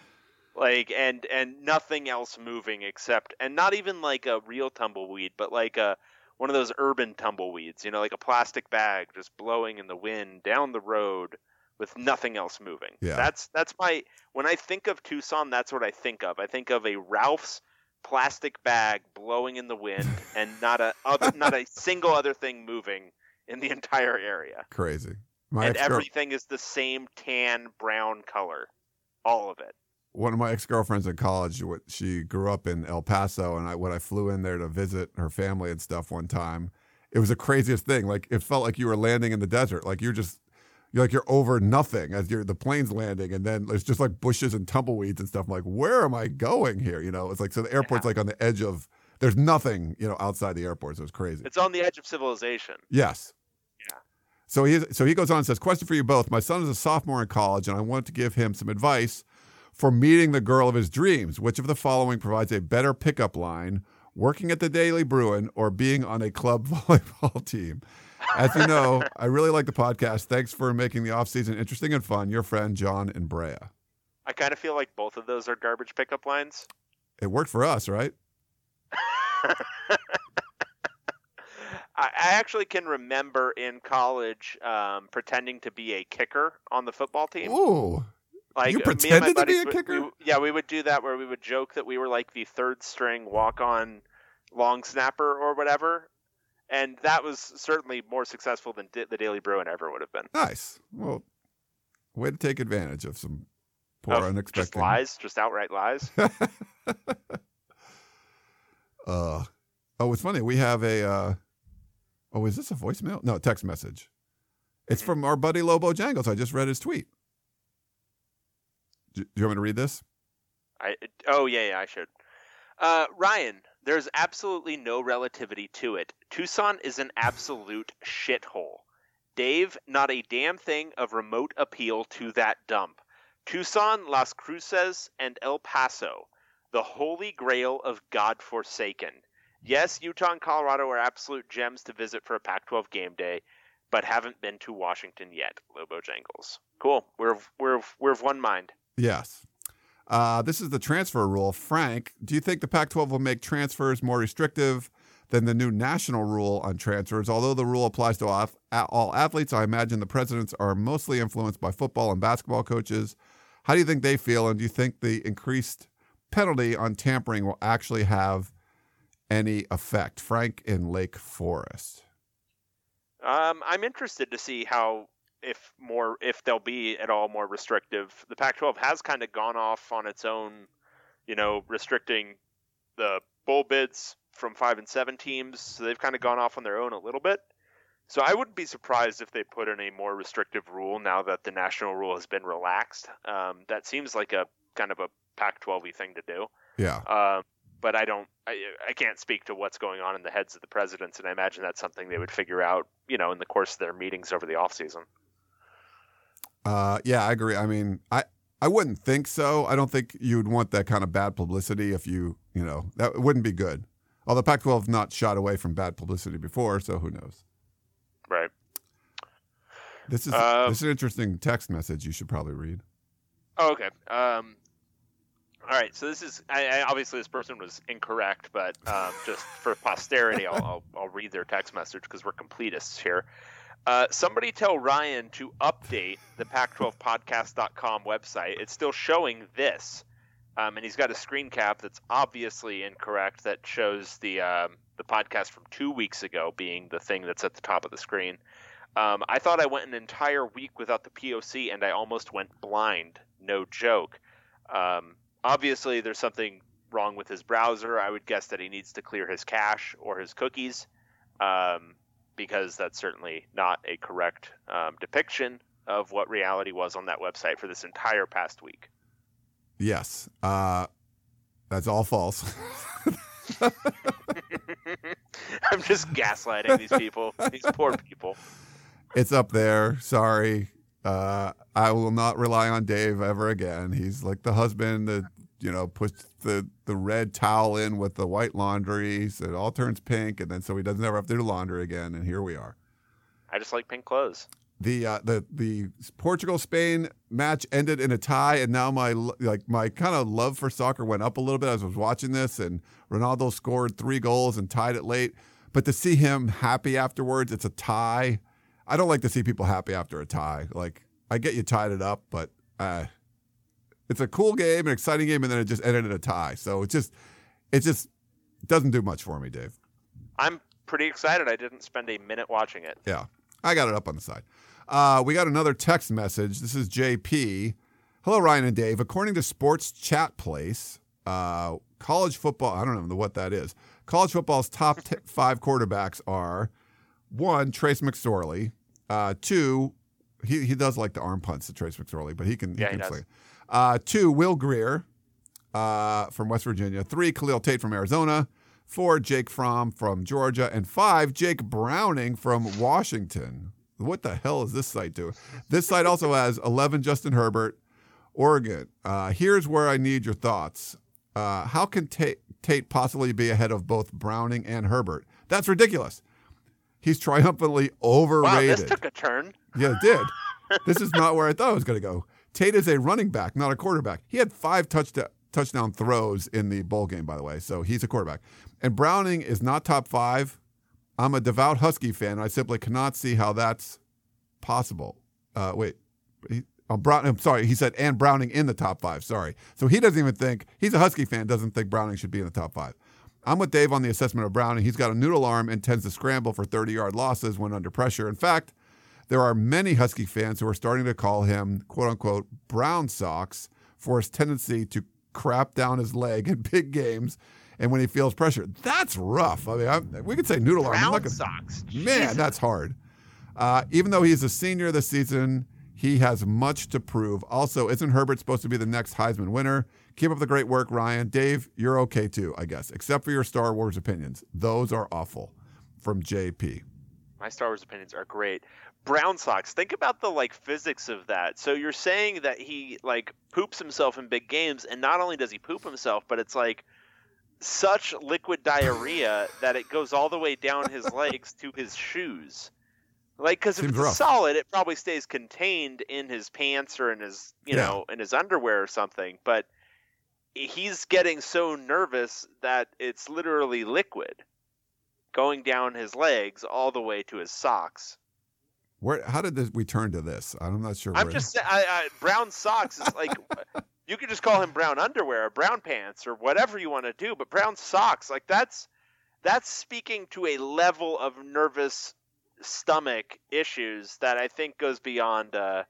like and and nothing else moving except and not even like a real tumbleweed, but like a one of those urban tumbleweeds, you know, like a plastic bag just blowing in the wind down the road with nothing else moving. Yeah. That's that's my when I think of Tucson, that's what I think of. I think of a Ralph's plastic bag blowing in the wind and not a other, not a single other thing moving in the entire area. crazy. My and everything is the same tan brown color. All of it. one of my ex girlfriends in college, she grew up in El Paso, and I when I flew in there to visit her family and stuff one time, it was the craziest thing. Like it felt like you were landing in the desert. Like you're just you're like you're over nothing as you're the plane's landing, and then there's just like bushes and tumbleweeds and stuff. I'm like, where am I going here? You know, it's like so the airport's like on the edge of. There's nothing, you know, outside the airport, so it's crazy. It's on the edge of civilization. Yes. Yeah. So he so he goes on and says, "Question for you both. My son is a sophomore in college, and I want to give him some advice for meeting the girl of his dreams. Which of the following provides a better pickup line: working at the Daily Bruin or being on a club volleyball team?" As you know, I really like the podcast. Thanks for making the off season interesting and fun. Your friend John and Brea. I kind of feel like both of those are garbage pickup lines. It worked for us, right? I, I actually can remember in college um, pretending to be a kicker on the football team. Ooh, Like You me and my pretended to be a kicker? we- yeah, we would do that where we would joke that we were like the third string walk on long snapper or whatever. And that was certainly more successful than the Daily Bruin ever would have been. nice. Well, way to take advantage of some poor Of unexpected Just lies, just outright lies. Uh, oh, it's funny. We have a. Uh, oh, is this a voicemail? No, text message. It's from our buddy Lobo Jangles. I just read his tweet. Do, do you want me to read this? I oh yeah yeah I should. Uh, Ryan, there's absolutely no relativity to it. Tucson is an absolute shithole. Dave, not a damn thing of remote appeal to that dump. Tucson, Las Cruces, and El Paso, the holy grail of God-forsaken. Yes, Utah and Colorado are absolute gems to visit for a Pac-12 game day, but haven't been to Washington yet. Lobo Jangles. Cool. We're we're we're of one mind. Yes. Uh, this is the transfer rule. Frank, do you think the Pac 12 will make transfers more restrictive than the new national rule on transfers? Although the rule applies to all, athletes, I imagine the presidents are mostly influenced by football and basketball coaches. How do you think they feel? And do you think the increased penalty on tampering will actually have any effect? Frank in Lake Forest. Um, I'm interested to see how if more if they'll be at all more restrictive. The Pac-12 has kind of gone off on its own, you know, restricting the bowl bids from five and seven teams. So they've kind of gone off on their own a little bit. So I wouldn't be surprised if they put in a more restrictive rule now that the national rule has been relaxed. Um, that seems like a kind of a Pac-12y thing to do. Yeah. Um, but I don't, I, I can't speak to what's going on in the heads of the presidents, and I imagine that's something they would figure out, you know, in the course of their meetings over the off season. Uh, yeah, I agree. I mean, I, I wouldn't think so. I don't think you'd want that kind of bad publicity if you, you know, that wouldn't be good. Although Pac 12 have not shot away from bad publicity before, so who knows? Right. This is Um, this is an interesting text message you should probably read. Oh, okay. Um, all right. So this is I, I, obviously this person was incorrect, but um, just for posterity, I'll, I'll, I'll read their text message because we're completists here. Uh, somebody tell Ryan to update the Pac12podcast.com website. It's still showing this, um, and he's got a screen cap that's obviously incorrect. That shows the um, the podcast from two weeks ago being the thing that's at the top of the screen. Um, I thought I went an entire week without the POC, and I almost went blind. No joke. Um, obviously, there's something wrong with his browser. I would guess that he needs to clear his cache or his cookies. Um, because that's certainly not a correct um, depiction of what reality was on that website for this entire past week. Yes, uh, that's all false. I'm just gaslighting these people, these poor people. it's up there. Sorry. Uh, I will not rely on Dave ever again. He's like the husband that you know puts the the red towel in with the white laundry, so it all turns pink, and then so he doesn't ever have to do laundry again. And here we are. I just like pink clothes. The uh, the the Portugal Spain match ended in a tie, and now my like my kind of love for soccer went up a little bit as I was watching this. And Ronaldo scored three goals and tied it late, but to see him happy afterwards, it's a tie. I don't like to see people happy after a tie. Like I get you tied it up, but uh, it's a cool game, an exciting game, and then it just ended in a tie. So it just it just doesn't do much for me, Dave. I'm pretty excited. I didn't spend a minute watching it. Yeah, I got it up on the side. Uh, we got another text message. This is JP. Hello, Ryan and Dave. According to Sports Chat Place, uh, college football, I don't know what that is. College football's top t- five quarterbacks are one, Trace McSorley, uh, two, he, he does like the arm punts to Trace McSorley, but he can, Yeah, he he can does. Uh, two, Will Grier uh, from West Virginia. Three, Khalil Tate from Arizona. Four, Jake Fromm from Georgia. And five, Jake Browning from Washington. What the hell is this site doing? This site also has 11 Justin Herbert, Oregon. Uh, here's where I need your thoughts. Uh, how can Tate, Tate possibly be ahead of both Browning and Herbert? That's ridiculous. He's triumphantly overrated. Wow, this took a turn. Yeah, it did. this is not where I thought it was going to go. Tate is a running back, not a quarterback. He had five touchdown touchdown throws in the bowl game, by the way. So he's a quarterback. And Browning is not top five. I'm a devout Husky fan. I simply cannot see how that's possible. Uh, wait, he, oh, Brown, I'm sorry. He said and Browning in the top five. Sorry. So he doesn't even think he's a Husky fan. Doesn't think Browning should be in the top five. I'm with Dave on the assessment of Browning. He's got a noodle arm and tends to scramble for 30 yard losses when under pressure. In fact, there are many Husky fans who are starting to call him "quote unquote" brown socks for his tendency to crap down his leg in big games and when he feels pressure. That's rough. I mean, I'm, we could say noodle arm. I'm Brown not socks. Man, Jesus. that's hard. Uh, even though he's a senior this season, he has much to prove. Also, isn't Herbert supposed to be the next Heisman winner? Keep up the great work, Ryan. Dave, you're okay too, I guess, except for your Star Wars opinions. Those are awful. From JP. My Star Wars opinions are great. Brown socks. Think about the like physics of that. So you're saying that he like poops himself in big games, and not only does he poop himself, but it's like such liquid diarrhea that it goes all the way down his legs to his shoes. Like, because if Seems it's rough. solid, it probably stays contained in his pants or in his, you Yeah. know, in his underwear or something. But he's getting so nervous that it's literally liquid going down his legs all the way to his socks. Where? How did this, we turn to this? I'm not sure. I'm where- just I, I, brown socks is like you could just call him brown underwear or brown pants or whatever you want to do, but brown socks like that's that's speaking to a level of nervous stomach issues that I think goes beyond uh,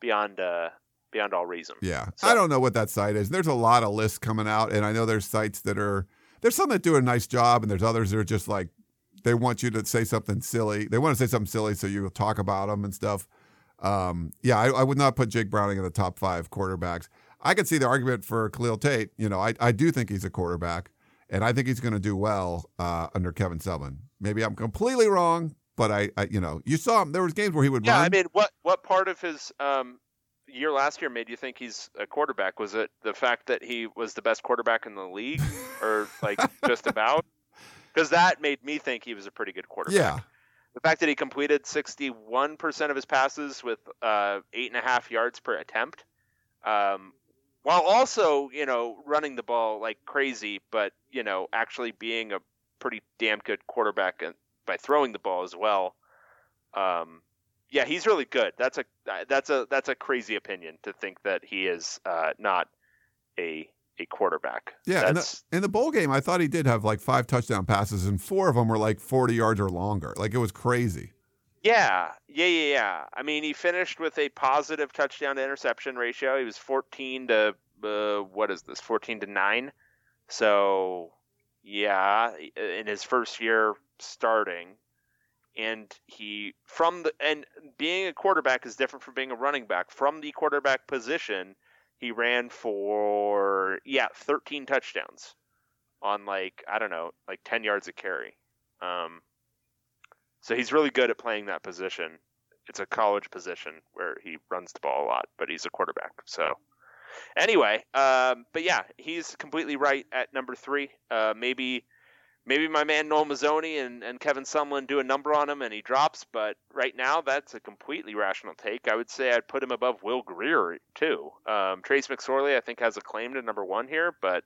beyond uh, beyond all reason. Yeah, So- I don't know what that site is. There's a lot of lists coming out, and I know there's sites that are there's some that do a nice job, and there's others that are just like they want you to say something silly. They want to say something silly so you talk about them and stuff. Um, yeah, I, I would not put Jake Browning in the top five quarterbacks. I could see the argument for Khalil Tate. You know, I, I do think he's a quarterback, and I think he's going to do well uh, under Kevin Sumlin. Maybe I'm completely wrong, but I, I, you know, you saw him. There was games where he would Yeah, run. I mean, what what part of his um, year last year made you think he's a quarterback? Was it the fact that he was the best quarterback in the league, or like just about? Because that made me think he was a pretty good quarterback. yeah, The fact that he completed 61% of his passes with uh, eight and a half yards per attempt, um, while also, you know, running the ball like crazy, but, you know, actually being a pretty damn good quarterback and- by throwing the ball as well. Um, yeah, he's really good. That's a that's a that's a crazy opinion to think that he is uh, not a a quarterback. Yeah, in the, in the bowl game, I thought he did have like five touchdown passes, and four of them were like 40 yards or longer. Like it was crazy. yeah, yeah, yeah, yeah. I mean, he finished with a positive touchdown to interception ratio. He was 14 to uh, what is this? 14 to nine. So yeah, in his first year starting, and he from the and being a quarterback is different from being a running back. From the quarterback position, he ran for yeah 13 touchdowns on like I don't know like 10 yards a carry. Um, so he's really good at playing that position. It's a college position where he runs the ball a lot, but he's a quarterback. So anyway, um, but yeah, he's completely right at number three. Uh, maybe maybe my man Noel Mazzone and, and Kevin Sumlin do a number on him and he drops, but right now that's a completely rational take. I would say I'd put him above Will Grier too. Um, Trace McSorley I think has a claim to number one here, but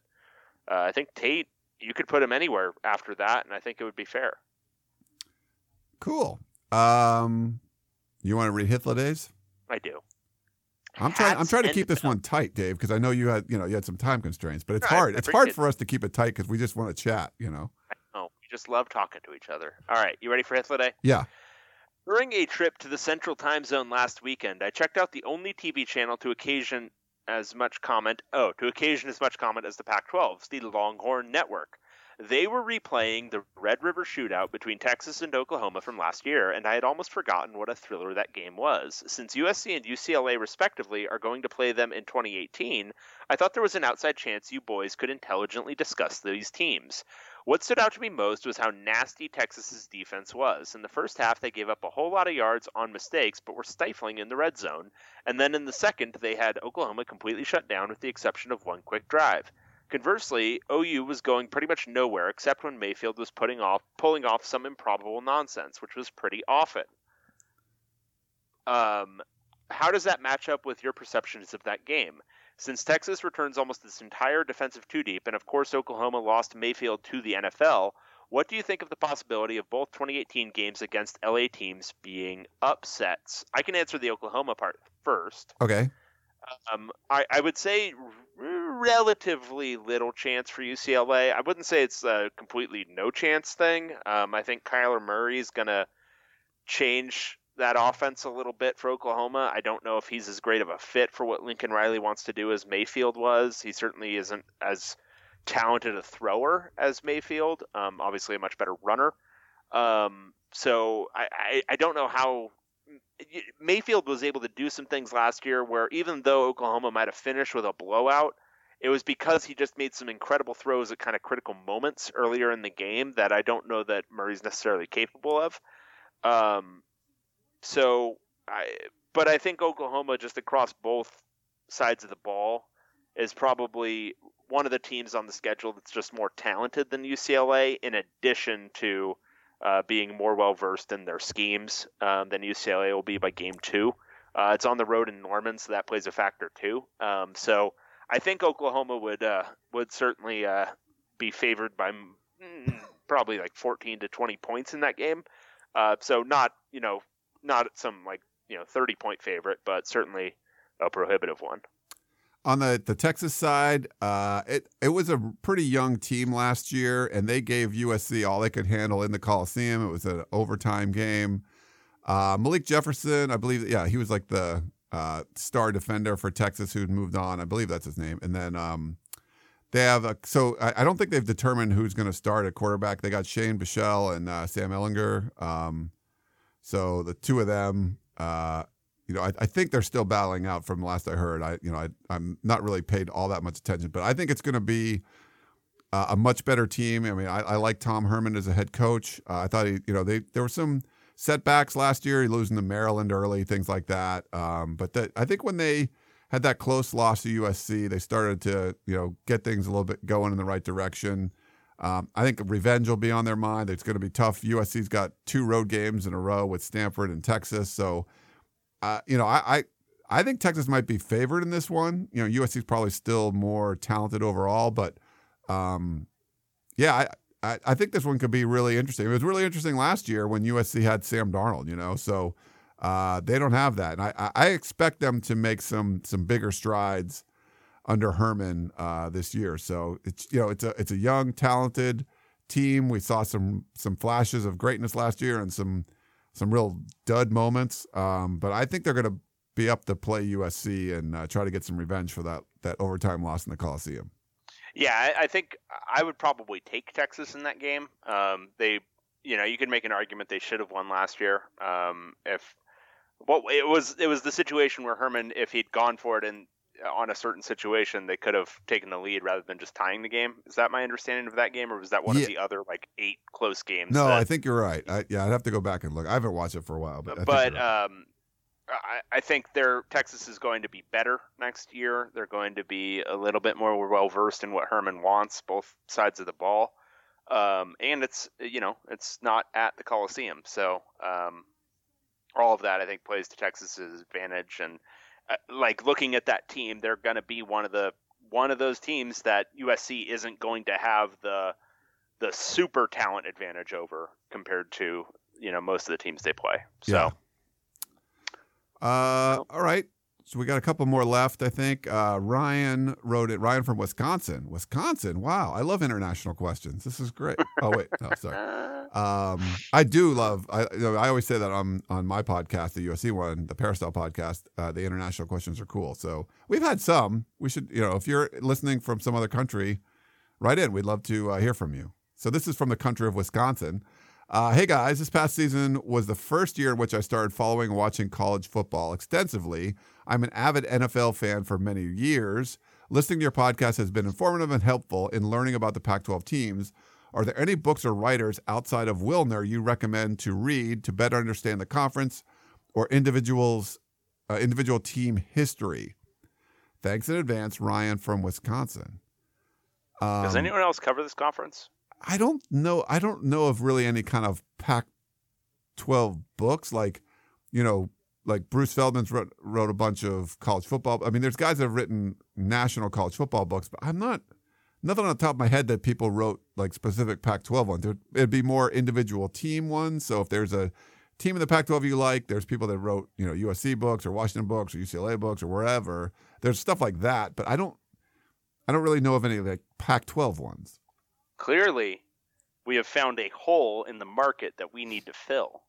uh, I think Tate you could put him anywhere after that, and I think it would be fair. Cool. Um, you want to read Hitler days? I do. I'm trying. I'm trying to keep this one tight, Dave, because I know you had, you know, you had some time constraints, but it's No, hard. It's hard for us to keep it tight because we just want to chat. You know. Oh, we just love talking to each other. All right, you ready for Hitler Day? Yeah. During a trip to the Central Time Zone last weekend, I checked out the only TV channel to occasion as much comment. Oh, to occasion as much comment as the Pac-12's, the Longhorn Network. They were replaying the Red River Shootout between Texas and Oklahoma from last year, and I had almost forgotten what a thriller that game was. Since USC and UCLA, respectively, are going to play them in 2018, I thought there was an outside chance you boys could intelligently discuss these teams. What stood out to me most was how nasty Texas's defense was. In the first half, they gave up a whole lot of yards on mistakes, but were stifling in the red zone. And then in the second, they had Oklahoma completely shut down with the exception of one quick drive. Conversely, OU was going pretty much nowhere except when Mayfield was putting off pulling off some improbable nonsense, which was pretty often. Um, how does that match up with your perceptions of that game? Since Texas returns almost its entire defensive two deep, and of course Oklahoma lost Mayfield to the NFL, what do you think of the possibility of both 2018 games against LA teams being upsets? I can answer the Oklahoma part first. Okay. Um, I, I would say relatively little chance for UCLA. I wouldn't say it's a completely no chance thing. Um, I think Kyler Murray's going to change that offense a little bit for Oklahoma. I don't know if he's as great of a fit for what Lincoln Riley wants to do as Mayfield was. He certainly isn't as talented a thrower as Mayfield. Um, obviously, a much better runner. Um, so I, I, I don't know how Mayfield was able to do some things last year where even though Oklahoma might have finished with a blowout, it was because he just made some incredible throws at kind of critical moments earlier in the game that I don't know that Murray's necessarily capable of. Um, so I, but I think Oklahoma just across both sides of the ball is probably one of the teams on the schedule that's just more talented than UCLA, in addition to uh, being more well versed in their schemes um, than UCLA will be by game two. Uh, it's on the road in Norman, so that plays a factor too. Um, so I think Oklahoma would uh, would certainly uh, be favored by mm, probably like 14 to 20 points in that game. Uh, so not you know not some like you know 30 point favorite, but certainly a prohibitive one. On the, the Texas side, uh, it it was a pretty young team last year, and they gave USC all they could handle in the Coliseum. It was an overtime game. Uh, Malik Jefferson, I believe, yeah, he was like the uh, star defender for Texas who'd moved on. I believe that's his name. And then um, they have a, so I, I don't think they've determined who's going to start at quarterback. They got Shane Buechele and uh, Sam Ehlinger. Um, so the two of them, uh, you know, I, I think they're still battling out from last I heard. I, you know, I, I'm not really paid all that much attention, but I think it's going to be uh, a much better team. I mean, I, I like Tom Herman as a head coach. Uh, I thought he, you know, they there were some setbacks last year. Losing to Maryland early, things like that. Um, but that, I think when they had that close loss to USC, they started to, you know, get things a little bit going in the right direction. Um, I think revenge will be on their mind. It's going to be tough. USC's got two road games in a row with Stanford and Texas, so uh, you know, I, I I think Texas might be favored in this one. You know, USC's probably still more talented overall, but um, yeah, I, I I think this one could be really interesting. It was really interesting last year when USC had Sam Darnold. You know, so Uh, they don't have that, and I, I- I expect them to make some some bigger strides under Herman uh, this year. So it's you know it's a it's a young, talented team. We saw some some flashes of greatness last year and some some real dud moments. Um, but I think they're going to be up to play USC and uh, try to get some revenge for that that overtime loss in the Coliseum. Yeah, I, I think I would probably take Texas in that game. Um, they, you know, you could make an argument they should have won last year. Um, if well, it was it was the situation where Herman, if he'd gone for it in on a certain situation, they could have taken the lead rather than just tying the game. Is that my understanding of that game, or was that one Yeah. of the other like eight close games? No, that- I think you're right. I, yeah, I'd have to go back and look. I haven't watched it for a while, but I think but right. um, I, I think their Texas is going to be better next year. They're going to be a little bit more well versed in what Herman wants, both sides of the ball. Um, and it's you know it's not at the Coliseum, so um, all of that I think plays to Texas's advantage. And like looking at that team, they're going to be one of the one of those teams that USC isn't going to have the the super talent advantage over compared to you know most of the teams they play. So. Yeah. Uh, all right. So we got a couple more left, I think. Uh, Ryan wrote it. Ryan from Wisconsin. Wisconsin. Wow. I love international questions. This is great. Oh, wait. No, sorry. Um, I do love. I you know, I always say that on on my podcast, the USC one, the Peristyle podcast. Uh, the international questions are cool. So we've had some. We should, you know, if you're listening from some other country, write in. We'd love to uh, hear from you. So this is from the country of Wisconsin. Uh, hey guys, this past season was the first year in which I started following and watching college football extensively. I'm an avid NFL fan for many years. Listening to your podcast has been informative and helpful in learning about the Pac 12 teams. Are there any books or writers outside of Wilner you recommend to read to better understand the conference or individuals, uh, individual team history? Thanks in advance, Ryan from Wisconsin. Um, Does anyone else cover this conference? I don't know. I don't know of really any kind of Pac 12 books like, you know, like Bruce Feldman's wrote, wrote a bunch of college football. I mean, there's guys that have written national college football books, but I'm not, nothing on the top of my head that people wrote like specific Pac 12 ones. It'd, it'd be more individual team ones. So if there's a team in the Pac 12 you like, there's people that wrote, you know, USC books or Washington books or UCLA books or wherever. There's stuff like that, but I don't, I don't really know of any like Pac 12 ones. Clearly, we have found a hole in the market that we need to fill.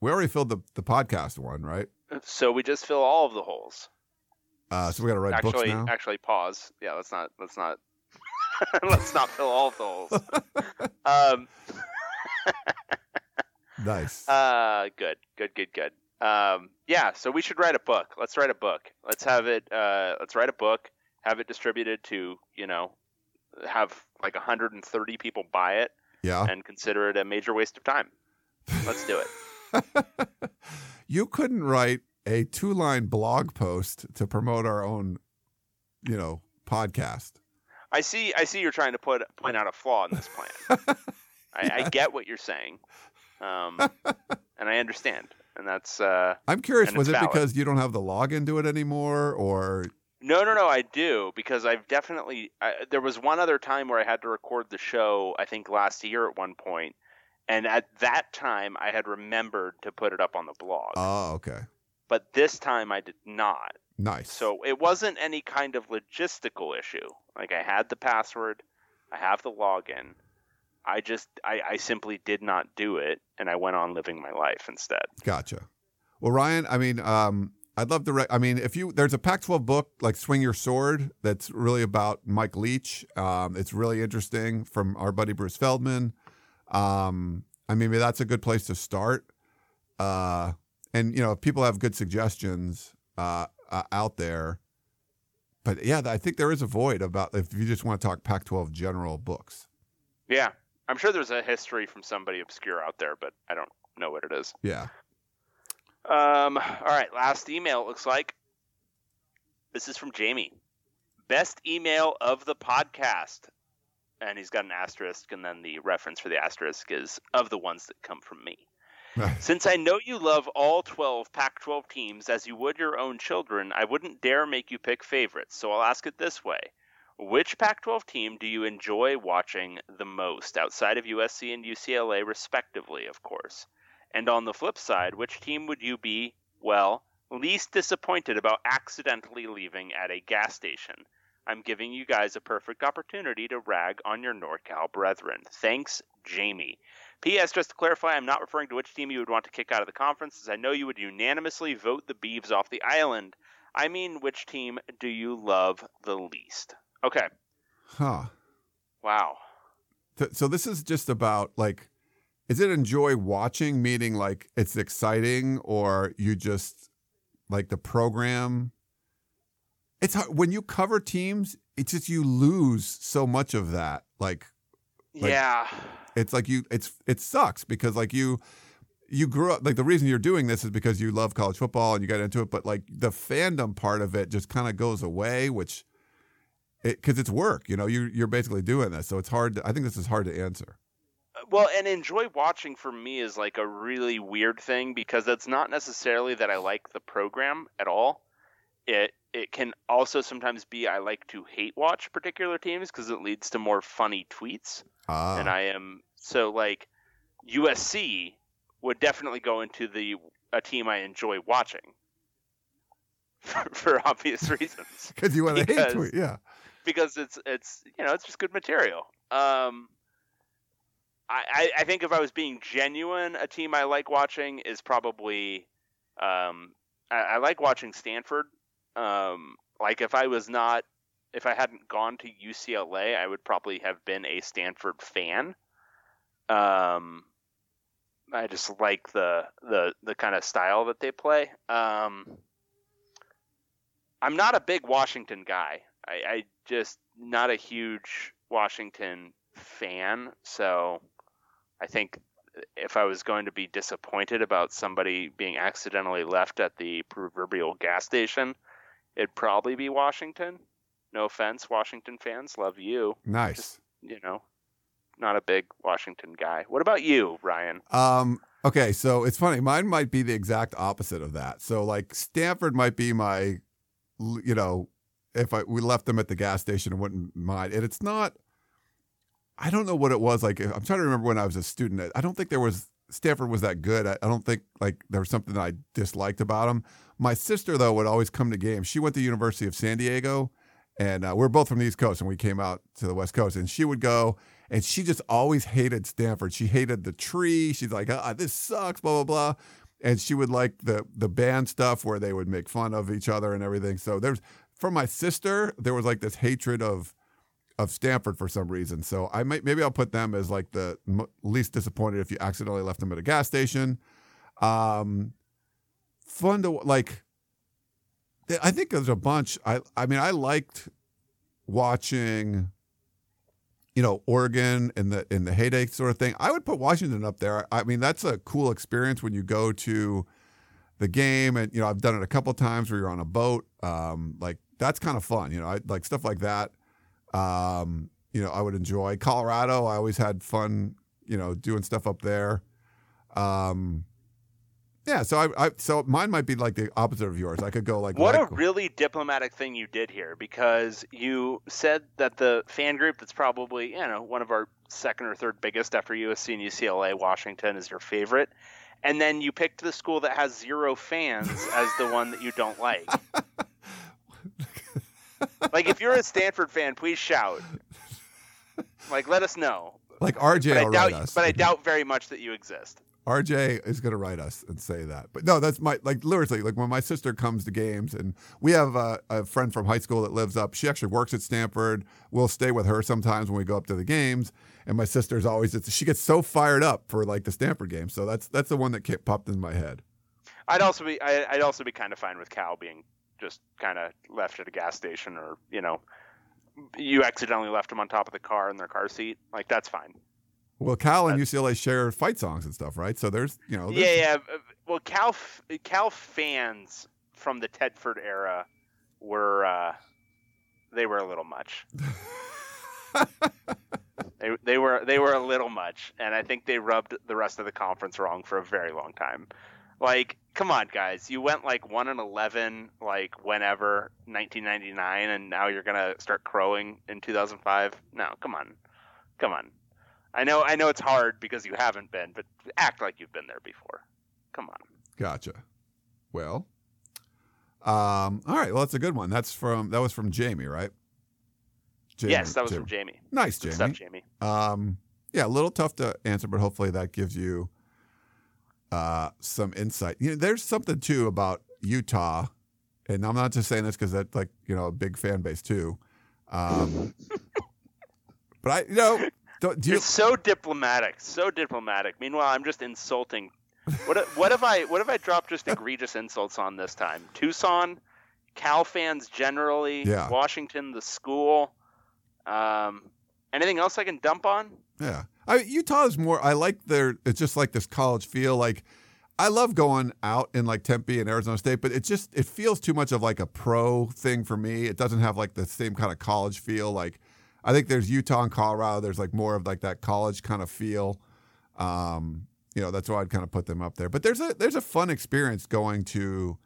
We already filled the, the podcast one, right? So we just fill all of the holes. Uh, so we got to write books actually, now. actually, pause. Yeah, let's not. Let's not. let's not fill all of the holes. um, nice. uh, good, good, good, good. Um, yeah, so we should write a book. Let's write a book. Let's have it. Uh, let's write a book. Have it distributed to you know, have like 130 people buy it yeah. and consider it a major waste of time. Let's do it. you couldn't write a two line blog post to promote our own, you know, podcast. I see. I see. You're trying to put point out a flaw in this plan. I, I get what you're saying, um, and I understand, and that's uh, I'm curious, was it valid. because you don't have the login to it anymore or no, no, no. I do because I've definitely. I, there was one other time where I had to record the show. I think last year at one point, and at that time I had remembered to put it up on the blog, Oh, okay. but this time I did not. Nice. So it wasn't any kind of logistical issue. Like I had the password, I have the login. I just I, I simply did not do it and I went on living my life instead. Gotcha. Well, Ryan, I mean, um, I'd love to. Re- I mean, if you there's a Pac-12 book like Swing Your Sword that's really about Mike Leach. Um, it's really interesting from our buddy Bruce Feldman. Um, I mean, maybe that's a good place to start. Uh, and you know, if people have good suggestions uh, uh, out there, but yeah, I think there is a void about if you just want to talk Pac-12 general books. Yeah. I'm sure there's a history from somebody obscure out there, but I don't know what it is. Yeah. Um, all right, last email it looks like. This is from Jamie. Best email of the podcast. And he's got an asterisk, and then the reference for the asterisk is of the ones that come from me. Since I know you love all 12 Pac 12 teams as you would your own children, I wouldn't dare make you pick favorites, so I'll ask it this way. Which Pac 12 team do you enjoy watching the most, outside of USC and UCLA, respectively, of course? And on the flip side, which team would you be Well, least disappointed about accidentally leaving at a gas station. I'm giving you guys a perfect opportunity to rag on your NorCal brethren. Thanks, Jamie. P.S. Just to clarify, I'm not referring to which team you would want to kick out of the conference, as I know you would unanimously vote the Beavs off the island. I mean, which team do you love the least? Okay. Huh. Wow. So this is just about like, is it enjoy watching, meaning like it's exciting, or you just like the program? It's hard when you cover teams. It's just you lose so much of that. Like Like- yeah. it's like you it's it sucks because like you you grew up like the reason you're doing this is because you love college football and you got into it but like the fandom part of it just kind of goes away which it because it's work you know you you're basically doing this so it's hard to, i think this is hard to answer uh, Well, and enjoy watching for me is like a really weird thing because it's not necessarily that I like the program at all. It it can also sometimes be I like to hate watch particular teams because it leads to more funny tweets. ah and I am so like USC would definitely go into the a team I enjoy watching for, for obvious reasons because you want to hate tweet yeah because it's it's you know it's just good material. Um, I, I I think if I was being genuine, a team I like watching is probably um, I, I like watching Stanford. Um, like if I was not if I hadn't gone to UCLA, I would probably have been a Stanford fan. Um, I just like the the the kind of style that they play. Um, I'm not a big Washington guy. I, I just not a huge Washington fan. So I think if I was going to be disappointed about somebody being accidentally left at the proverbial gas station, it'd probably be Washington. No offense, Washington fans, love you. nice You know, not a big Washington guy. What about you, Ryan? Um, okay, so it's funny. Mine might be the exact opposite of that. So like Stanford might be my, you know, if I we left them at the gas station, I wouldn't mind. And it's not. I don't know what it was like. I'm trying to remember when I was a student. I don't think there was Stanford was that good. I, I don't think like there was something that I disliked about him. My sister though would always come to games. She went to University of San Diego, and uh, we're both from the East Coast, and we came out to the West Coast, and she would go, and she just always hated Stanford. She hated the tree. She's like, ah, this sucks, blah blah blah, and she would like the the band stuff where they would make fun of each other and everything. So there's for my sister, there was like this hatred of of Stanford for some reason. So I might maybe I'll put them as like the m- least disappointed if you accidentally left them at a gas station. Um, fun to like. I think there's a bunch. I I mean I liked watching. You know Oregon in the in the heyday sort of thing. I would put Washington up there. I mean that's a cool experience when you go to the game and you know I've done it a couple times where you're on a boat. Um, like that's kind of fun. You know I like stuff like that um, you know, I would enjoy Colorado. I always had fun, you know, doing stuff up there. Um, yeah, so I, I so mine might be like the opposite of yours. I could go like What a really diplomatic thing you did here because you said that the fan group that's probably, you know, one of our second or third biggest after USC and UCLA, Washington is your favorite. And then you picked the school that has zero fans as the one that you don't like. like if you're a Stanford fan, please shout. Like let us know. like RJ But I doubt write us. but I doubt very much that you exist. RJ is going to write us and say that. But no, that's my like literally like when my sister comes to games and we have a, a friend from high school that lives up. She actually works at Stanford. We'll stay with her sometimes when we go up to the games. And my sister's always it's, she gets so fired up for like the Stanford game. So that's that's the one that kept, popped in my head. I'd also be I, I'd also be kind of fine with Cal being just kind of left at a gas station or you know you accidentally left them on top of the car in their car seat like that's fine. Well, Cal and UCLA share fight songs and stuff, right? So there's you know there's- yeah yeah uh, well Cal Cal fans from the Tedford era were uh, they were a little much. They, they were they were a little much and I think they rubbed the rest of the conference wrong for a very long time like come on guys you went like 1 and 11 like whenever 1999 and now you're gonna start crowing in 2005 no come on come on i know i know it's hard because you haven't been but act like you've been there before come on Gotcha. Well, um, all right. Well, that's a good one. That's from that was from Jamie, right? Jamie, yes, that was from Jamie. Nice, Good Jamie. stuff, Jamie. Um, yeah, a little tough to answer, but hopefully that gives you uh, some insight. You know, there's something too about Utah, and I'm not just saying this because that's like you know a big fan base too. Um, but I, you know, don't, do you, You're so diplomatic, so diplomatic. Meanwhile, I'm just insulting. What if- what if I what if I dropped just egregious insults on this time? Tucson, Cal fans generally, Yeah. Washington, the school. Um, anything else I can dump on? Yeah, I, Utah is more. I like their. It's just like this college feel. Like I love going out in like Tempe and Arizona State, but it just it feels too much of like a pro thing for me. It doesn't have like the same kind of college feel. Like I think there's Utah and Colorado. There's like more of like that college kind of feel. Um, you know, that's why I'd kind of put them up there. But there's a there's a fun experience going to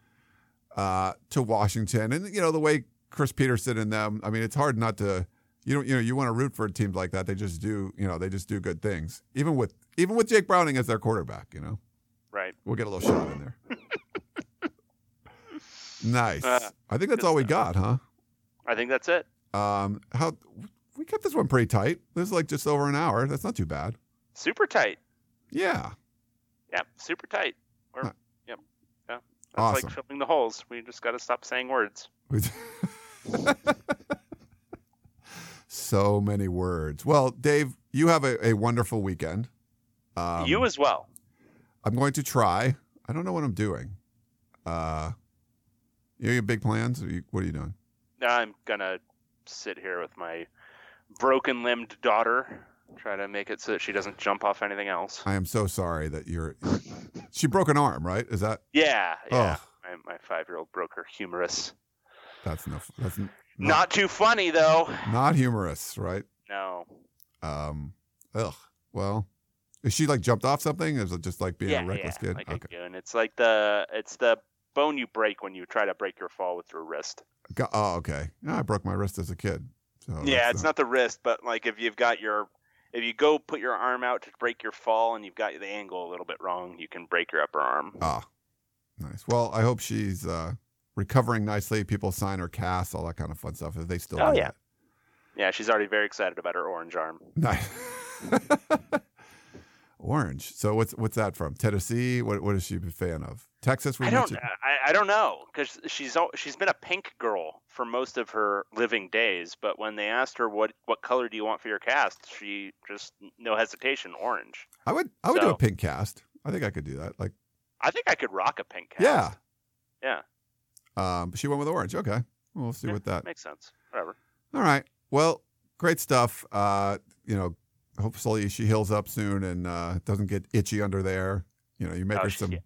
uh, to Washington, and you know the way Chris Petersen and them. I mean, it's hard not to you don't you know you want to root for teams like that. They just do you know they just do good things. Even with even with Jake Browning as their quarterback, you know Right. we'll get a little shot in there. nice. Uh, I think that's all we got, huh? I think that's it. Um, how we kept this one pretty tight. This is like just over an hour. That's not too bad. Super tight. Yeah. Yep, super tight. We're, Huh. yep. Yeah. That's Awesome. like filling the holes. We just got to stop saying words. so many words. Well, Dave, you have a, a wonderful weekend. Um, you as well. I'm going to try. I don't know what I'm doing. Uh, you have big plans? You, what are you doing? I'm gonna sit here with my broken limbed daughter, try to make it so that she doesn't jump off anything else. I am so sorry that you're. she broke an arm, right? Is that Yeah, yeah. Oh. My, my five year old broke her humerus. that's enough? That's n- Not too funny though. not humorous, right? No. Um, ugh. Well, is she like jumped off something? Is it just like being yeah, a reckless yeah, kid? like okay. a goon. It's like the it's the bone you break when you try to break your fall with your wrist. Go- oh, okay. Yeah, I broke my wrist as a kid. So yeah, it's not the wrist, but like if you've got your if you go put your arm out to break your fall and you've got the angle a little bit wrong, you can break your upper arm. Ah, nice. Well, I hope she's uh, recovering nicely. People sign her cast, all that kind of fun stuff. If they still Oh, yeah. that. Yeah, she's already very excited about her orange arm. Nice. Orange. So what's what's that from? Tennessee? What what is she a fan of? Texas? I don't I, I don't know because she's she's been a pink girl for most of her living days. But when they asked her what what color do you want for your cast, she just no hesitation, orange. I would I would do a pink cast. I think I could do that. Like I think I could rock a pink cast. yeah. yeah, Um, she went with orange. Okay. Well, we'll see Yeah, what that. makes sense. Whatever. All right. Well, great stuff. Uh, you know, hopefully she heals up soon and uh, doesn't get itchy under there. You know, you make Oh, her some yeah.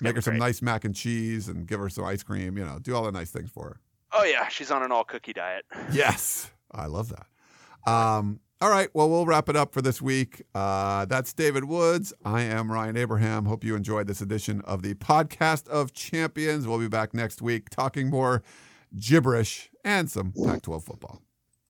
Make her some great. nice mac and cheese and give her some ice cream. You know, do all the nice things for her. Oh yeah, she's on an all cookie diet. Yes, I love that. Um, all right. Well, we'll wrap it up for this week. Uh, that's David Woods. I am Ryan Abraham. Hope you enjoyed this edition of the podcast of champions. We'll be back next week talking more gibberish and some Pac 12 football.